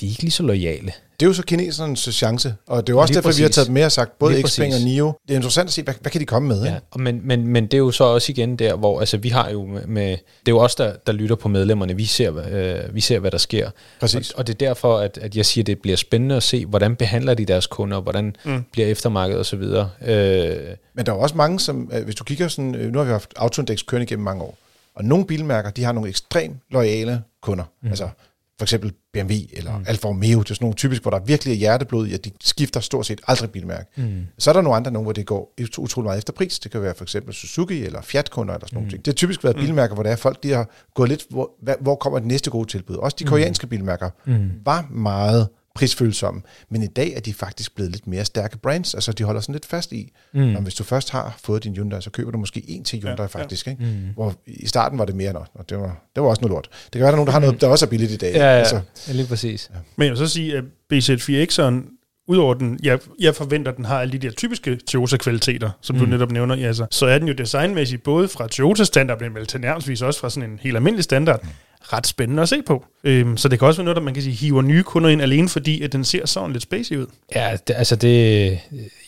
de er ikke lige så lojale. Det er jo så kinesernes chance, og det er jo også Lige derfor, vi har præcis. taget dem med og sagt, både Xpeng og præcis. Nio. Det er interessant at se, hvad, hvad kan de komme med? Ja, Ikke? og men, men, men det er jo så også igen der, hvor altså, vi har jo med, med det er jo os, der, der lytter på medlemmerne, vi ser, øh, vi ser hvad der sker. Præcis. Og, og det er derfor, at, at jeg siger, at det bliver spændende at se, hvordan behandler de deres kunder, hvordan mm. bliver eftermarkedet osv. Øh, Men der er også mange, som, øh, hvis du kigger sådan, øh, nu har vi haft Autoindex kørende igennem mange år, og nogle bilmærker, de har nogle ekstremt loyale kunder. Mm. Altså for eksempel BMW eller mm. Alfa Romeo, det er sådan nogle typisk, hvor der virkelig er hjerteblod i, at de skifter stort set aldrig bilmærke. Mm. Så er der nogle andre, nogle, hvor det går ut- utrolig meget efter pris. Det kan være for eksempel Suzuki eller Fiat-kunder eller sådan nogle ting. Det har typisk været bilmærker, hvor der er folk, de har gået lidt, hvor, hvor kommer det næste gode tilbud. Også de koreanske bilmærker mm. var meget prisfølsomme, men i dag er de faktisk blevet lidt mere stærke brands, altså de holder sådan lidt fast i, mm. når hvis du først har fået din Hyundai, så køber du måske en til Hyundai Ja, ja, ja. faktisk, ikke? Mm. hvor i starten var det mere, og det var, det var også noget lort. Det kan være, der er nogen, der har noget, der også er billigt i dag. ja, ja, Altså, ja, lige præcis. Men jeg vil så sige, at BZ4X'eren, udover den, jeg, jeg forventer, at den har alle de der typiske Toyota-kvaliteter, som mm. du netop nævner, ja, så, så er den jo designmæssigt både fra Toyota-standard, men vel til nærmest også fra sådan en helt almindelig standard, ret spændende at se på. Øhm, så det kan også være noget, der man kan sige, hiver nye kunder ind alene, fordi at den ser sådan lidt spacey ud. Ja, det, altså det,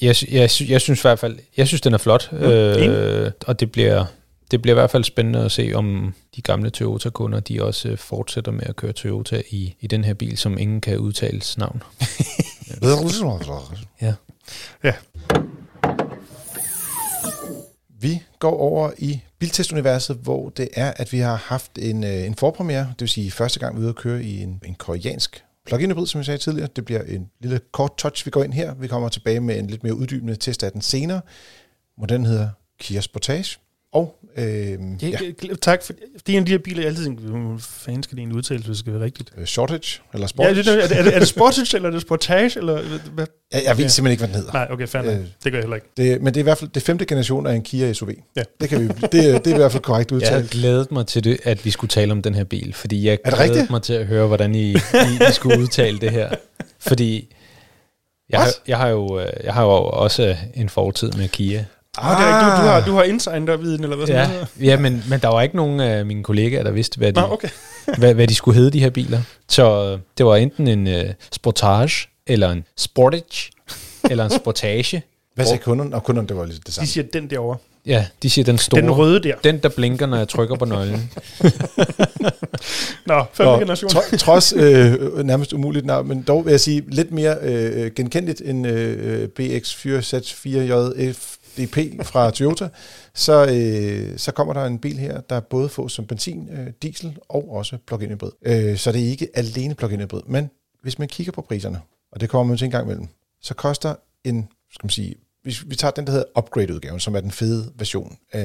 jeg, jeg, jeg synes i hvert fald, jeg synes den er flot, øh, og det bliver, det bliver i hvert fald spændende at se, om de gamle Toyota-kunder, de også øh, fortsætter med at køre Toyota i, i den her bil, som ingen kan udtales navn. Ja. Ja. Vi går over i biltestuniverset, hvor det er, at vi har haft en, øh, en forpremiere, det vil sige første gang vi er ude at køre i en, en koreansk plug-in hybrid, som jeg sagde tidligere. Det bliver en lille kort touch, vi går ind her. Vi kommer tilbage med en lidt mere uddybende test af den senere. Modellen hedder Kia Sportage. Og øh, ja, Ja. Tak, for det er en af de her biler, jeg altid tænker, hvad fanden skal det egentlig udtales, hvis det skal være rigtigt? øh, Shortage, eller Ja, Sportage. det, er, det, er, det, er det Sportage, eller er det Sportage, eller hvad? jeg, jeg ved Ja. simpelthen ikke, hvad den hedder. Nej, okay, fair. Øh. Det gør jeg heller ikke. Det, men det er i hvert fald det femte generation af en Kia SUV. Ja. Det, kan vi, det, det er i hvert fald korrekt Jeg udtalt. havde glædet mig til, det, at vi skulle tale om den her bil, fordi jeg glædede rigtigt? mig til at høre, hvordan I, I, I skulle udtale det her. Fordi jeg, har, jeg, har jo, øh, jeg har jo også en fortid med Kia. Ah, det er rigtigt. Du, du, har, du har insider-viden, eller hvad sådan Ja, noget? ja men, men der var ikke nogen af mine kollegaer, der vidste, hvad de, Nå, okay. hvad, hvad de skulle hedde, de her biler. Så øh, det var enten en uh, Sportage, eller en Sportage, eller en Sportage. Hvad sagde kunden? Og kunden, det var lidt det De samme. siger den derovre. Ja, de siger den store. Den røde der. Den, der blinker, når jeg trykker på nøglen. Nå, femte Nå, generation. tro- trods øh, nærmest umuligt navn, men dog vil jeg sige lidt mere øh, genkendeligt end øh, BX4Z4JFDP fra Toyota, så, øh, så kommer der en bil her, der både fås som benzin, øh, diesel og også plug-in hybrid. Øh, så det er ikke alene plug-in hybrid, men hvis man kigger på priserne, og det kommer man til en gang imellem, så koster en, skal man sige, hvis vi tager den, der hedder upgrade-udgaven, som er den fede version øh,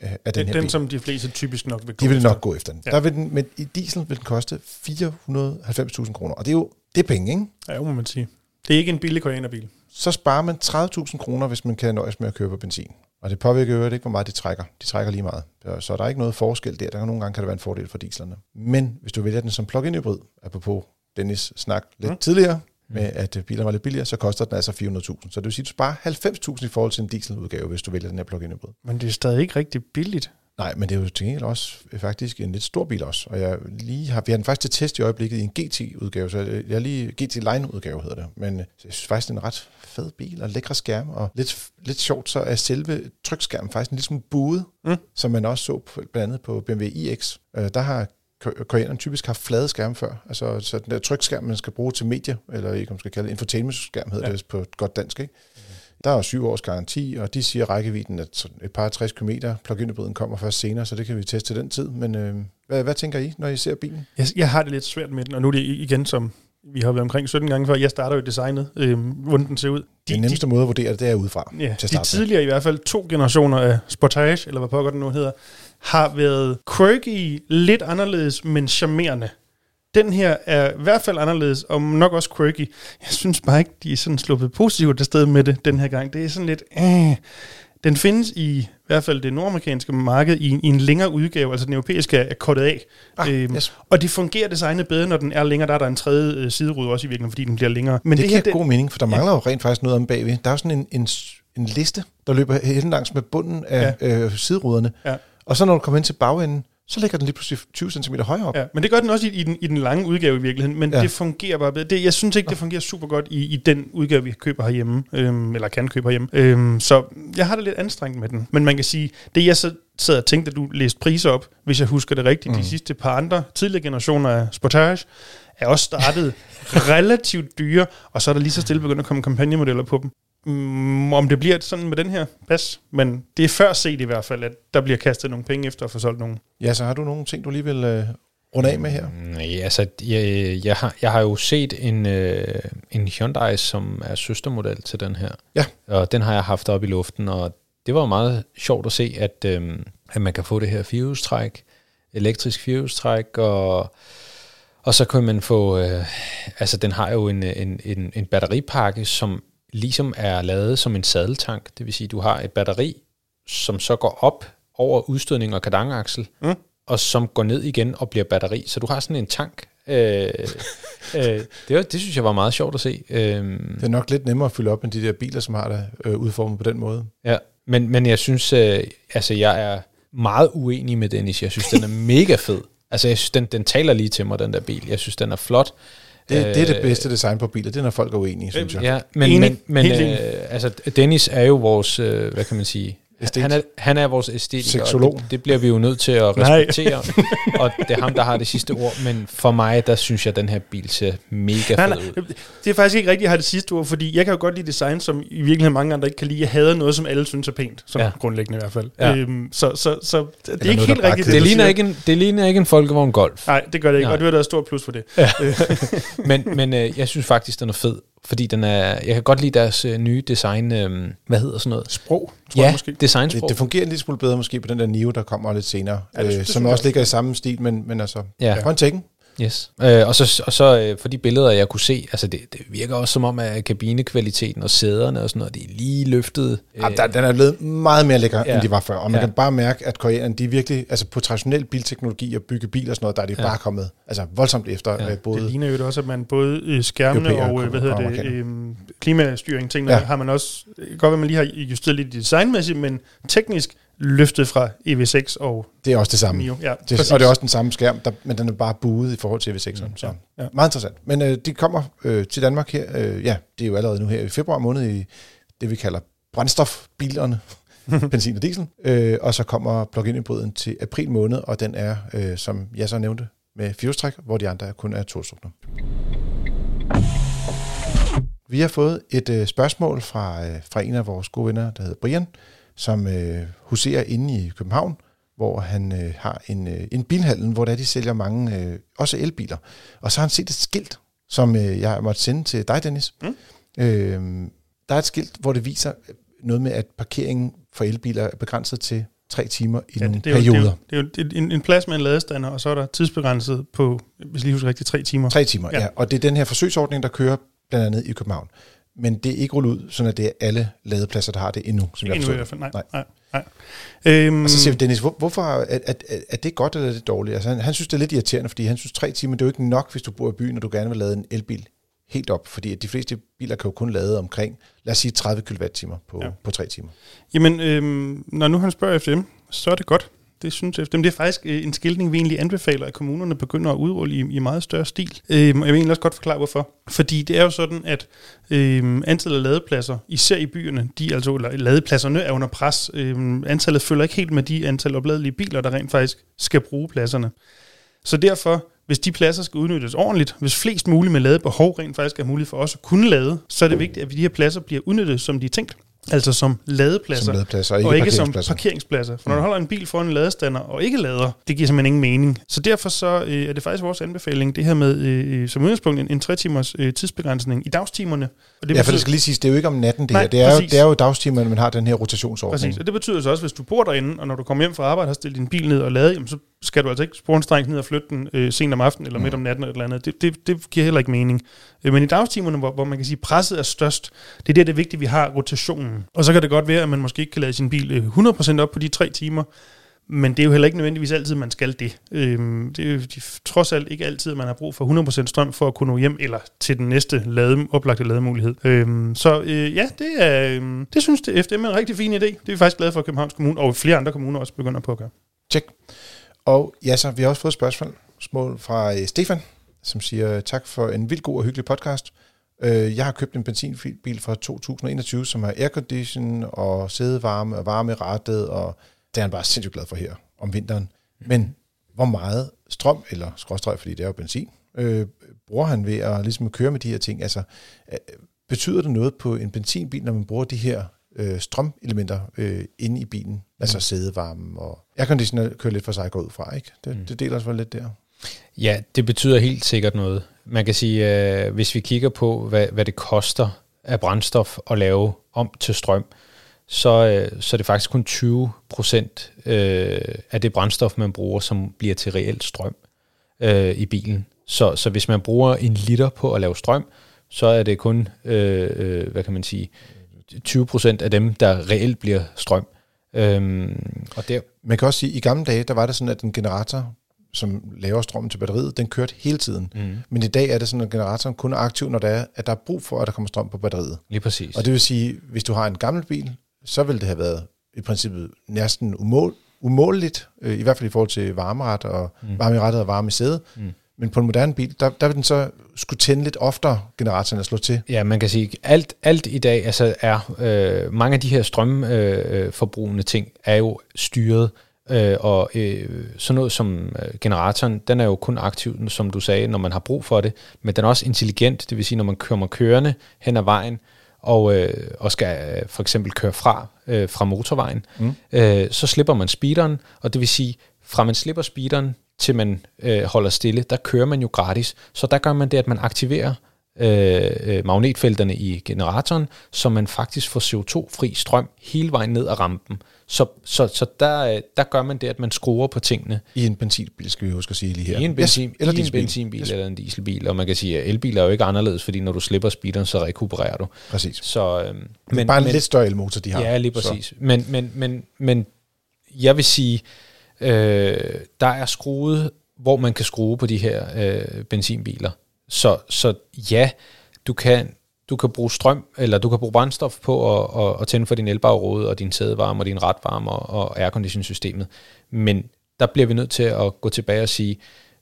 af den, Den, her den bil. som de fleste typisk nok vil gå De vil efter. nok gå efter den. Ja. Der vil den, men i diesel vil den koste 490.000 kroner, og det er jo det er penge, ikke? Ja, det må man sige. Det er ikke en billig koreanerbil. Så sparer man 30.000 kroner, hvis man kan nøjes med at køre på benzin. Og det påvirker jo ikke, hvor meget de trækker. De trækker lige meget. Så- der er ikke noget forskel der. Der kan nogle gange kan det være en fordel for dieslerne. Men hvis du vælger den som plug-in hybrid, apropos Dennis snak lidt Mm. mm. tidligere, med at øh, bilerne var lidt billigere, så koster den altså 400.000. Så det vil sige, at du sparer 90.000 i forhold til en dieseludgave, hvis du vælger den her plug-in hybrid. Men det er stadig ikke rigtig billigt. Nej, men det er jo til gengæld også faktisk en lidt stor bil også. Og jeg lige har, vi har den faktisk til test i øjeblikket i en GT-udgave, så jeg er lige GT Line-udgave hedder det. Men jeg synes faktisk, det er en ret fed bil og lækre skærm. Og lidt, lidt sjovt, så er selve trykskærmen faktisk en lille smule buet, Mm. som man også så på, blandt andet på BMW iX. Øh, der har ko- koreanerne typisk haft flade skærme før. Altså så den der trykskærm, man skal bruge til medier, eller ikke om man skal kalde det infotainment-skærm, hedder Ja. det på godt dansk, ikke? Der er syv års garanti, og de siger rækkevidden, at sådan et par 60 km plug-in hybriden kommer først senere, så det kan vi teste til den tid. Men øh, hvad, hvad tænker I, når I ser bilen? Jeg, jeg har det lidt svært med den, og nu er det igen som vi har været omkring 17 gange før. Jeg starter jo designet, øh, hvordan den ser ud. De, den nemmeste de, måde at vurdere det, det er udefra. Ja, til de tidligere i hvert fald to generationer af Sportage, eller hvad pokker den nu hedder, har været quirky, lidt anderledes, men charmerende. Den her er i hvert fald anderledes, og nok også quirky. Jeg synes bare ikke, de er sådan sluppet positivt sted med det den her gang. Det er sådan lidt... Øh. Den findes i, i hvert fald det nordamerikanske marked i, i en længere udgave, altså den europæiske er kortet af. Ah, øhm, yes. Og det fungerer designet bedre, når den er længere. Der er der en tredje øh, siderude også i virkeligheden, fordi den bliver længere. Men det, det giver her, god mening, for der mangler ja. jo rent faktisk noget om bagved. Der er jo sådan en, en, en liste, der løber helt langs med bunden af ja. øh, sideruderne. Ja. Og så når du kommer ind til bagenden, så ligger den lige pludselig 20 cm højere op. Ja, men det gør den også i, i, den, i den lange udgave i virkeligheden, men ja. det fungerer bare bedre. Det, jeg synes ikke, det fungerer super godt i, i den udgave, vi køber herhjemme, øhm, eller kan købe herhjemme. Øhm, så jeg har det lidt anstrengt med den. Men man kan sige, det jeg så sad og tænkte, at du læste priser op, hvis jeg husker det rigtigt, mm. de sidste par andre tidligere generationer af Sportage, er også startet relativt dyre, og så er der lige så stille begyndt at komme kampagnemodeller på dem. Mm, om det bliver sådan med den her pas, men det er før set i hvert fald, at der bliver kastet nogle penge efter at få solgt nogen. Ja, så har du nogle ting, du lige vil øh, runde af med her? Nej, altså, jeg, jeg, har, jeg har jo set en, øh, en Hyundai, som er søstermodel til den her. Ja. Og den har jeg haft op i luften, og det var meget sjovt at se, at, øh, at man kan få det her firehjulstræk, elektrisk firehjulstræk, og og så kan man få, øh, altså den har jo en, en, en, en batteripakke, som ligesom er lavet som en sadeltank. Det vil sige, du har et batteri, som så går op over udstødning og kardangaksel, mm. og som går ned igen og bliver batteri. Så du har sådan en tank. Øh, øh, det, var, det synes jeg var meget sjovt at se. Øh, det er nok lidt nemmere at fylde op end de der biler, som har det øh, udformet på den måde. Ja, men, men jeg synes, øh, altså jeg er meget uenig med Dennis. Jeg synes, den er mega fed. Altså jeg synes, den, den taler lige til mig, den der bil. Jeg synes, den er flot. Det, det er det øh, bedste design på biler, det er, når folk er uenige, synes jeg. Ja, men, men, men øh, altså, Dennis er jo vores, øh, hvad kan man sige, Æstet. Han er, han er vores æstetiker, og det, det bliver vi jo nødt til at respektere. og det er ham, der har det sidste ord. Men for mig, der synes jeg, at den her bil ser mega fed ud. Det er faktisk ikke rigtigt, at have det sidste ord, fordi jeg kan jo godt lide design, som i virkeligheden mange andre ikke kan lide. Jeg hader noget, som alle synes er pænt, som ja. grundlæggende i hvert fald. Ja. Øhm, så, så, så det er Eller ikke helt rigtigt. Det, ligner ikke, en, det ligner ikke en folkevogn Golf. Nej, det gør det ikke, Nej. og det er da et stort plus for det. Ja. men men øh, jeg synes faktisk, den er fed fordi den er, jeg kan godt lide deres øh, nye design, øh, hvad hedder sådan noget? Sprog, tror ja, jeg måske. designsprog. Det, det fungerer en lille smule bedre måske på den der Nio, der kommer lidt senere, ja, det, øh, det, som også ligger i samme stil, men, men altså, ja. på en tækken. Yes. Øh, og så, og så øh, for de billeder, jeg kunne se, altså det, det virker også som om, at kabinekvaliteten og sæderne og sådan noget, det er lige løftet. Øh. Ja, der, den er blevet meget mere lækker, ja. end de var før. Og man ja. kan bare mærke, at koreanerne, de er virkelig, altså på traditionel bilteknologi og bygge biler og sådan noget, der er de ja. bare kommet altså voldsomt efter. Ja. Øh, både det ligner jo også, at man både skærmene og, og, hvad hedder det, øh, klimastyring, tingene, ja. har man også, godt at man lige har justeret lidt designmæssigt, men teknisk løftet fra EV6 og Det er også det samme. Mio. Ja, det, og det er også den samme skærm, der, men den er bare buet i forhold til EV6'eren. Mm, så ja, ja. meget interessant. Men øh, de kommer øh, til Danmark her, øh, ja, det er jo allerede nu her i februar måned i det, vi kalder brændstofbilerne, benzin og diesel. Øh, og så kommer plug-in hybriden til april måned, og den er, øh, som jeg så nævnte, med firehjulstræk, hvor de andre kun er tostrukne. Vi har fået et øh, spørgsmål fra, øh, fra en af vores gode venner, der hedder Brian, som øh, huserer inde i København, hvor han øh, har en, øh, en bilhandel, hvor der de sælger mange, øh, også elbiler. Og så har han set et skilt, som øh, jeg måtte sende til dig, Dennis. Mm. Øh, der er et skilt, hvor det viser noget med, at parkeringen for elbiler er begrænset til tre timer i ja, nogle det er perioder. Jo, det er jo, det er jo en, en plads med en ladestander, og så er der tidsbegrænset på, hvis lige husker rigtigt, tre timer. Tre timer, ja. ja. Og det er den her forsøgsordning, der kører blandt andet i København men det er ikke rullet ud, sådan at det er alle ladepladser, der har det endnu, som endnu jeg i hvert fald, nej. nej. nej. nej. Øhm, og så siger vi, Dennis, hvor, hvorfor er, er, er, er det godt eller er det dårligt? Altså, han, han synes, det er lidt irriterende, fordi han synes, tre timer, det er jo ikke nok, hvis du bor i byen, og du gerne vil lade en elbil helt op, fordi de fleste biler kan jo kun lade omkring, lad os sige 30 kWh på, ja. på tre timer. Jamen, øhm, når nu han spørger efter dem, så er det godt. Det synes jeg. Det er faktisk øh, en skiltning, vi egentlig anbefaler, at kommunerne begynder at udrulle i, i meget større stil. Øhm, jeg vil egentlig også godt forklare, hvorfor. Fordi det er jo sådan, at øh, antallet af ladepladser, især i byerne, de altså, eller ladepladserne er under pres. Øh, antallet følger ikke helt med de antal opladelige biler, der rent faktisk skal bruge pladserne. Så derfor, hvis de pladser skal udnyttes ordentligt, hvis flest muligt med ladebehov rent faktisk er muligt for os at kunne lade, så er det vigtigt, at de her pladser bliver udnyttet, som de er tænkt. Altså som ladepladser, Som ladepladser, og ikke og ikke som parkeringspladser. For når du holder en bil foran en ladestander og ikke lader, det giver simpelthen ingen mening. Så derfor så øh, er det faktisk vores anbefaling, det her med øh, som udgangspunkt en, en 3 timers øh, tidsbegrænsning i dagstimerne. Og Det ja, for det skal lige siges, det er jo ikke om natten det Nej, her. Det er, jo, det er jo dagstimerne, man har den her rotationsordning. Præcis, og det betyder så også, hvis du bor derinde, og når du kommer hjem fra arbejde og har stillet din bil ned og ladet, jamen, så skal du altså ikke sporenstrengt ned og flytte den øh, sent om aftenen eller midt om natten eller et eller andet. Det, det, det giver heller ikke mening. Øh, men i dagstimerne, hvor, hvor man kan sige, at presset er størst, det er der, det er vigtigt, at vi har rotationen. Og så kan det godt være, at man måske ikke kan lade sin bil øh, 100% op på de tre timer, men det er jo heller ikke nødvendigvis altid, man skal det. Øhm, det er jo de, trods alt ikke altid, man har brug for 100% strøm for at kunne nå hjem, eller til den næste lade, oplagte lademulighed. Øhm, så øh, ja, det, er, øhm, det synes det FDM er en rigtig fin idé. Det er vi faktisk glade for, at Københavns Kommune og flere andre kommuner også begynder på at gøre. Tjek. Og ja, så vi har også fået et spørgsmål spørgsmål fra øh, Stefan, som siger, tak for en vildt god og hyggelig podcast. Øh, Jeg har købt en benzinbil fra 2021, som har aircondition og sædevarme og varme i rattet, og det er han bare sindssygt glad for her om vinteren. Men hvor meget strøm, eller skråstrøg, fordi det er jo benzin, øh, bruger han ved at ligesom køre med de her ting? Altså, øh, betyder det noget på en benzinbil, når man bruger de her øh, strømelementer øh, inde i bilen? Altså sædevarmen og airconditioner kører lidt for sig ud fra, ikke? Det, mm. det deler os vel lidt der. Ja, det betyder helt sikkert noget. Man kan sige, øh, hvis vi kigger på, hvad, hvad det koster af brændstof at lave om til strøm, så, øh, så er det faktisk kun 20 procent øh, af det brændstof, man bruger, som bliver til reelt strøm øh, i bilen. Så, så hvis man bruger en liter på at lave strøm, så er det kun, øh, øh, hvad kan man sige, 20 procent af dem, der reelt bliver strøm. Øhm, og der, Man kan også sige, at i gamle dage, der var det sådan, at en generator, som laver strømmen til batteriet, den kørte hele tiden. mm, Men i dag er det sådan, at generatoren kun er aktiv, når der er, at der er brug for, at der kommer strøm på batteriet. lige præcis. Og det vil sige, hvis du har en gammel bil, så vil det have været i princippet næsten umål, umåleligt, øh, i hvert fald i forhold til varmeret og mm. varme i rettet og varme i sædet. Mm. Men på en moderne bil, der, der vil den så skulle tænde lidt oftere, generatoren at slå til. Ja, man kan sige, alt, alt i dag altså er, øh, mange af de her strømforbrugende øh, forbrugende ting er jo styret, øh, og øh, sådan noget som øh, generatoren, den er jo kun aktiv, som du sagde, når man har brug for det, men den er også intelligent, det vil sige, når man kommer kørende hen ad vejen, og, øh, og skal øh, for eksempel køre fra, øh, fra motorvejen, mm. øh, så slipper man speederen, og det vil sige, fra man slipper speederen, til man øh, holder stille, der kører man jo gratis. Så der gør man det, at man aktiverer øh, øh, magnetfelterne i generatoren, så man faktisk får CO2-fri strøm hele vejen ned ad rampen. Så, så, så der, øh, der gør man det, at man skruer på tingene. I en benzinbil, skal vi huske at sige lige her. I en, benzin, yes, eller i en benzinbil yes. eller en dieselbil. Og man kan sige, at elbiler er jo ikke anderledes, fordi når du slipper speederen, så rekupererer du. Præcis. Så, øh, Men, Bare en lidt større elmotor, de har. Ja, lige præcis. Men, men, men, men jeg vil sige, øh, der er skruet, hvor man kan skrue på de her øh, benzinbiler. Så, så ja, du kan, du kan bruge strøm, eller du kan bruge brændstof på at, at, at tænde for din elbagrode, og din sædevarme, og din retvarme, og, og aircondition-systemet. Men der bliver vi nødt til at gå tilbage og sige,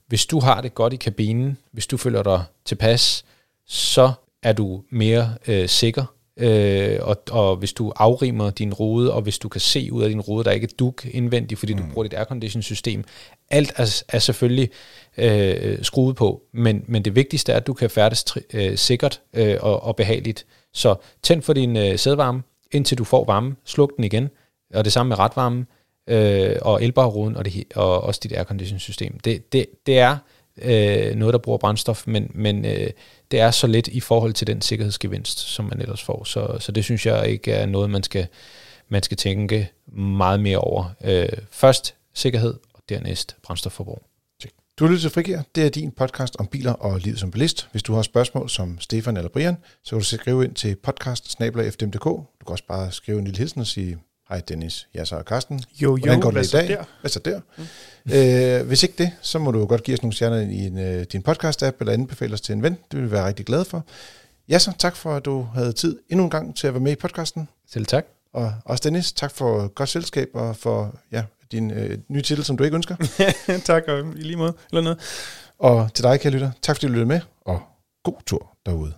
hvis du har det godt i kabinen, hvis du føler dig tilpas, så er du mere øh, sikker, Øh, og, og hvis du afrimer din rude, og hvis du kan se ud af din rude, der er ikke er duk indvendigt, fordi mm. du bruger dit aircondition-system, alt er, er selvfølgelig øh, skruet på, men, men det vigtigste er, at du kan færdes tri- øh, sikkert øh, og, og behageligt. Så tænd for din øh, sædvarme, indtil du får varme, sluk den igen, og det samme med retvarmen, øh, og elbarruden, og, det, og også dit aircondition-system. Det, det, det er øh, noget, der bruger brændstof, men, men øh, det er så lidt i forhold til den sikkerhedsgevinst, som man ellers får. Så, så det synes jeg ikke er noget, man skal, man skal tænke meget mere over. Øh, først sikkerhed, og dernæst brændstofforbrug. Du lytter til Frigir. Det er din podcast om biler og livet som bilist. Hvis du har spørgsmål som Stefan eller Brian, så kan du skrive ind til podcast Du kan også bare skrive en lille hilsen og sige, hej Dennis, jeg er så Karsten. Jo, Hvordan jo, går det hvad i dag? der? Hvad så der? Mm. Øh, hvis ikke det, så må du godt give os nogle stjerner i en, øh, din podcast-app, eller anbefale os til en ven. Det vil vi være rigtig glade for. Ja, så tak for, at du havde tid endnu en gang til at være med i podcasten. Selv tak. Og også Dennis, tak for godt selskab og for ja, din øh, nye titel, som du ikke ønsker. tak, og i lige måde. Eller noget. og til dig, kære lytter, tak fordi du lyttede med, og god tur derude.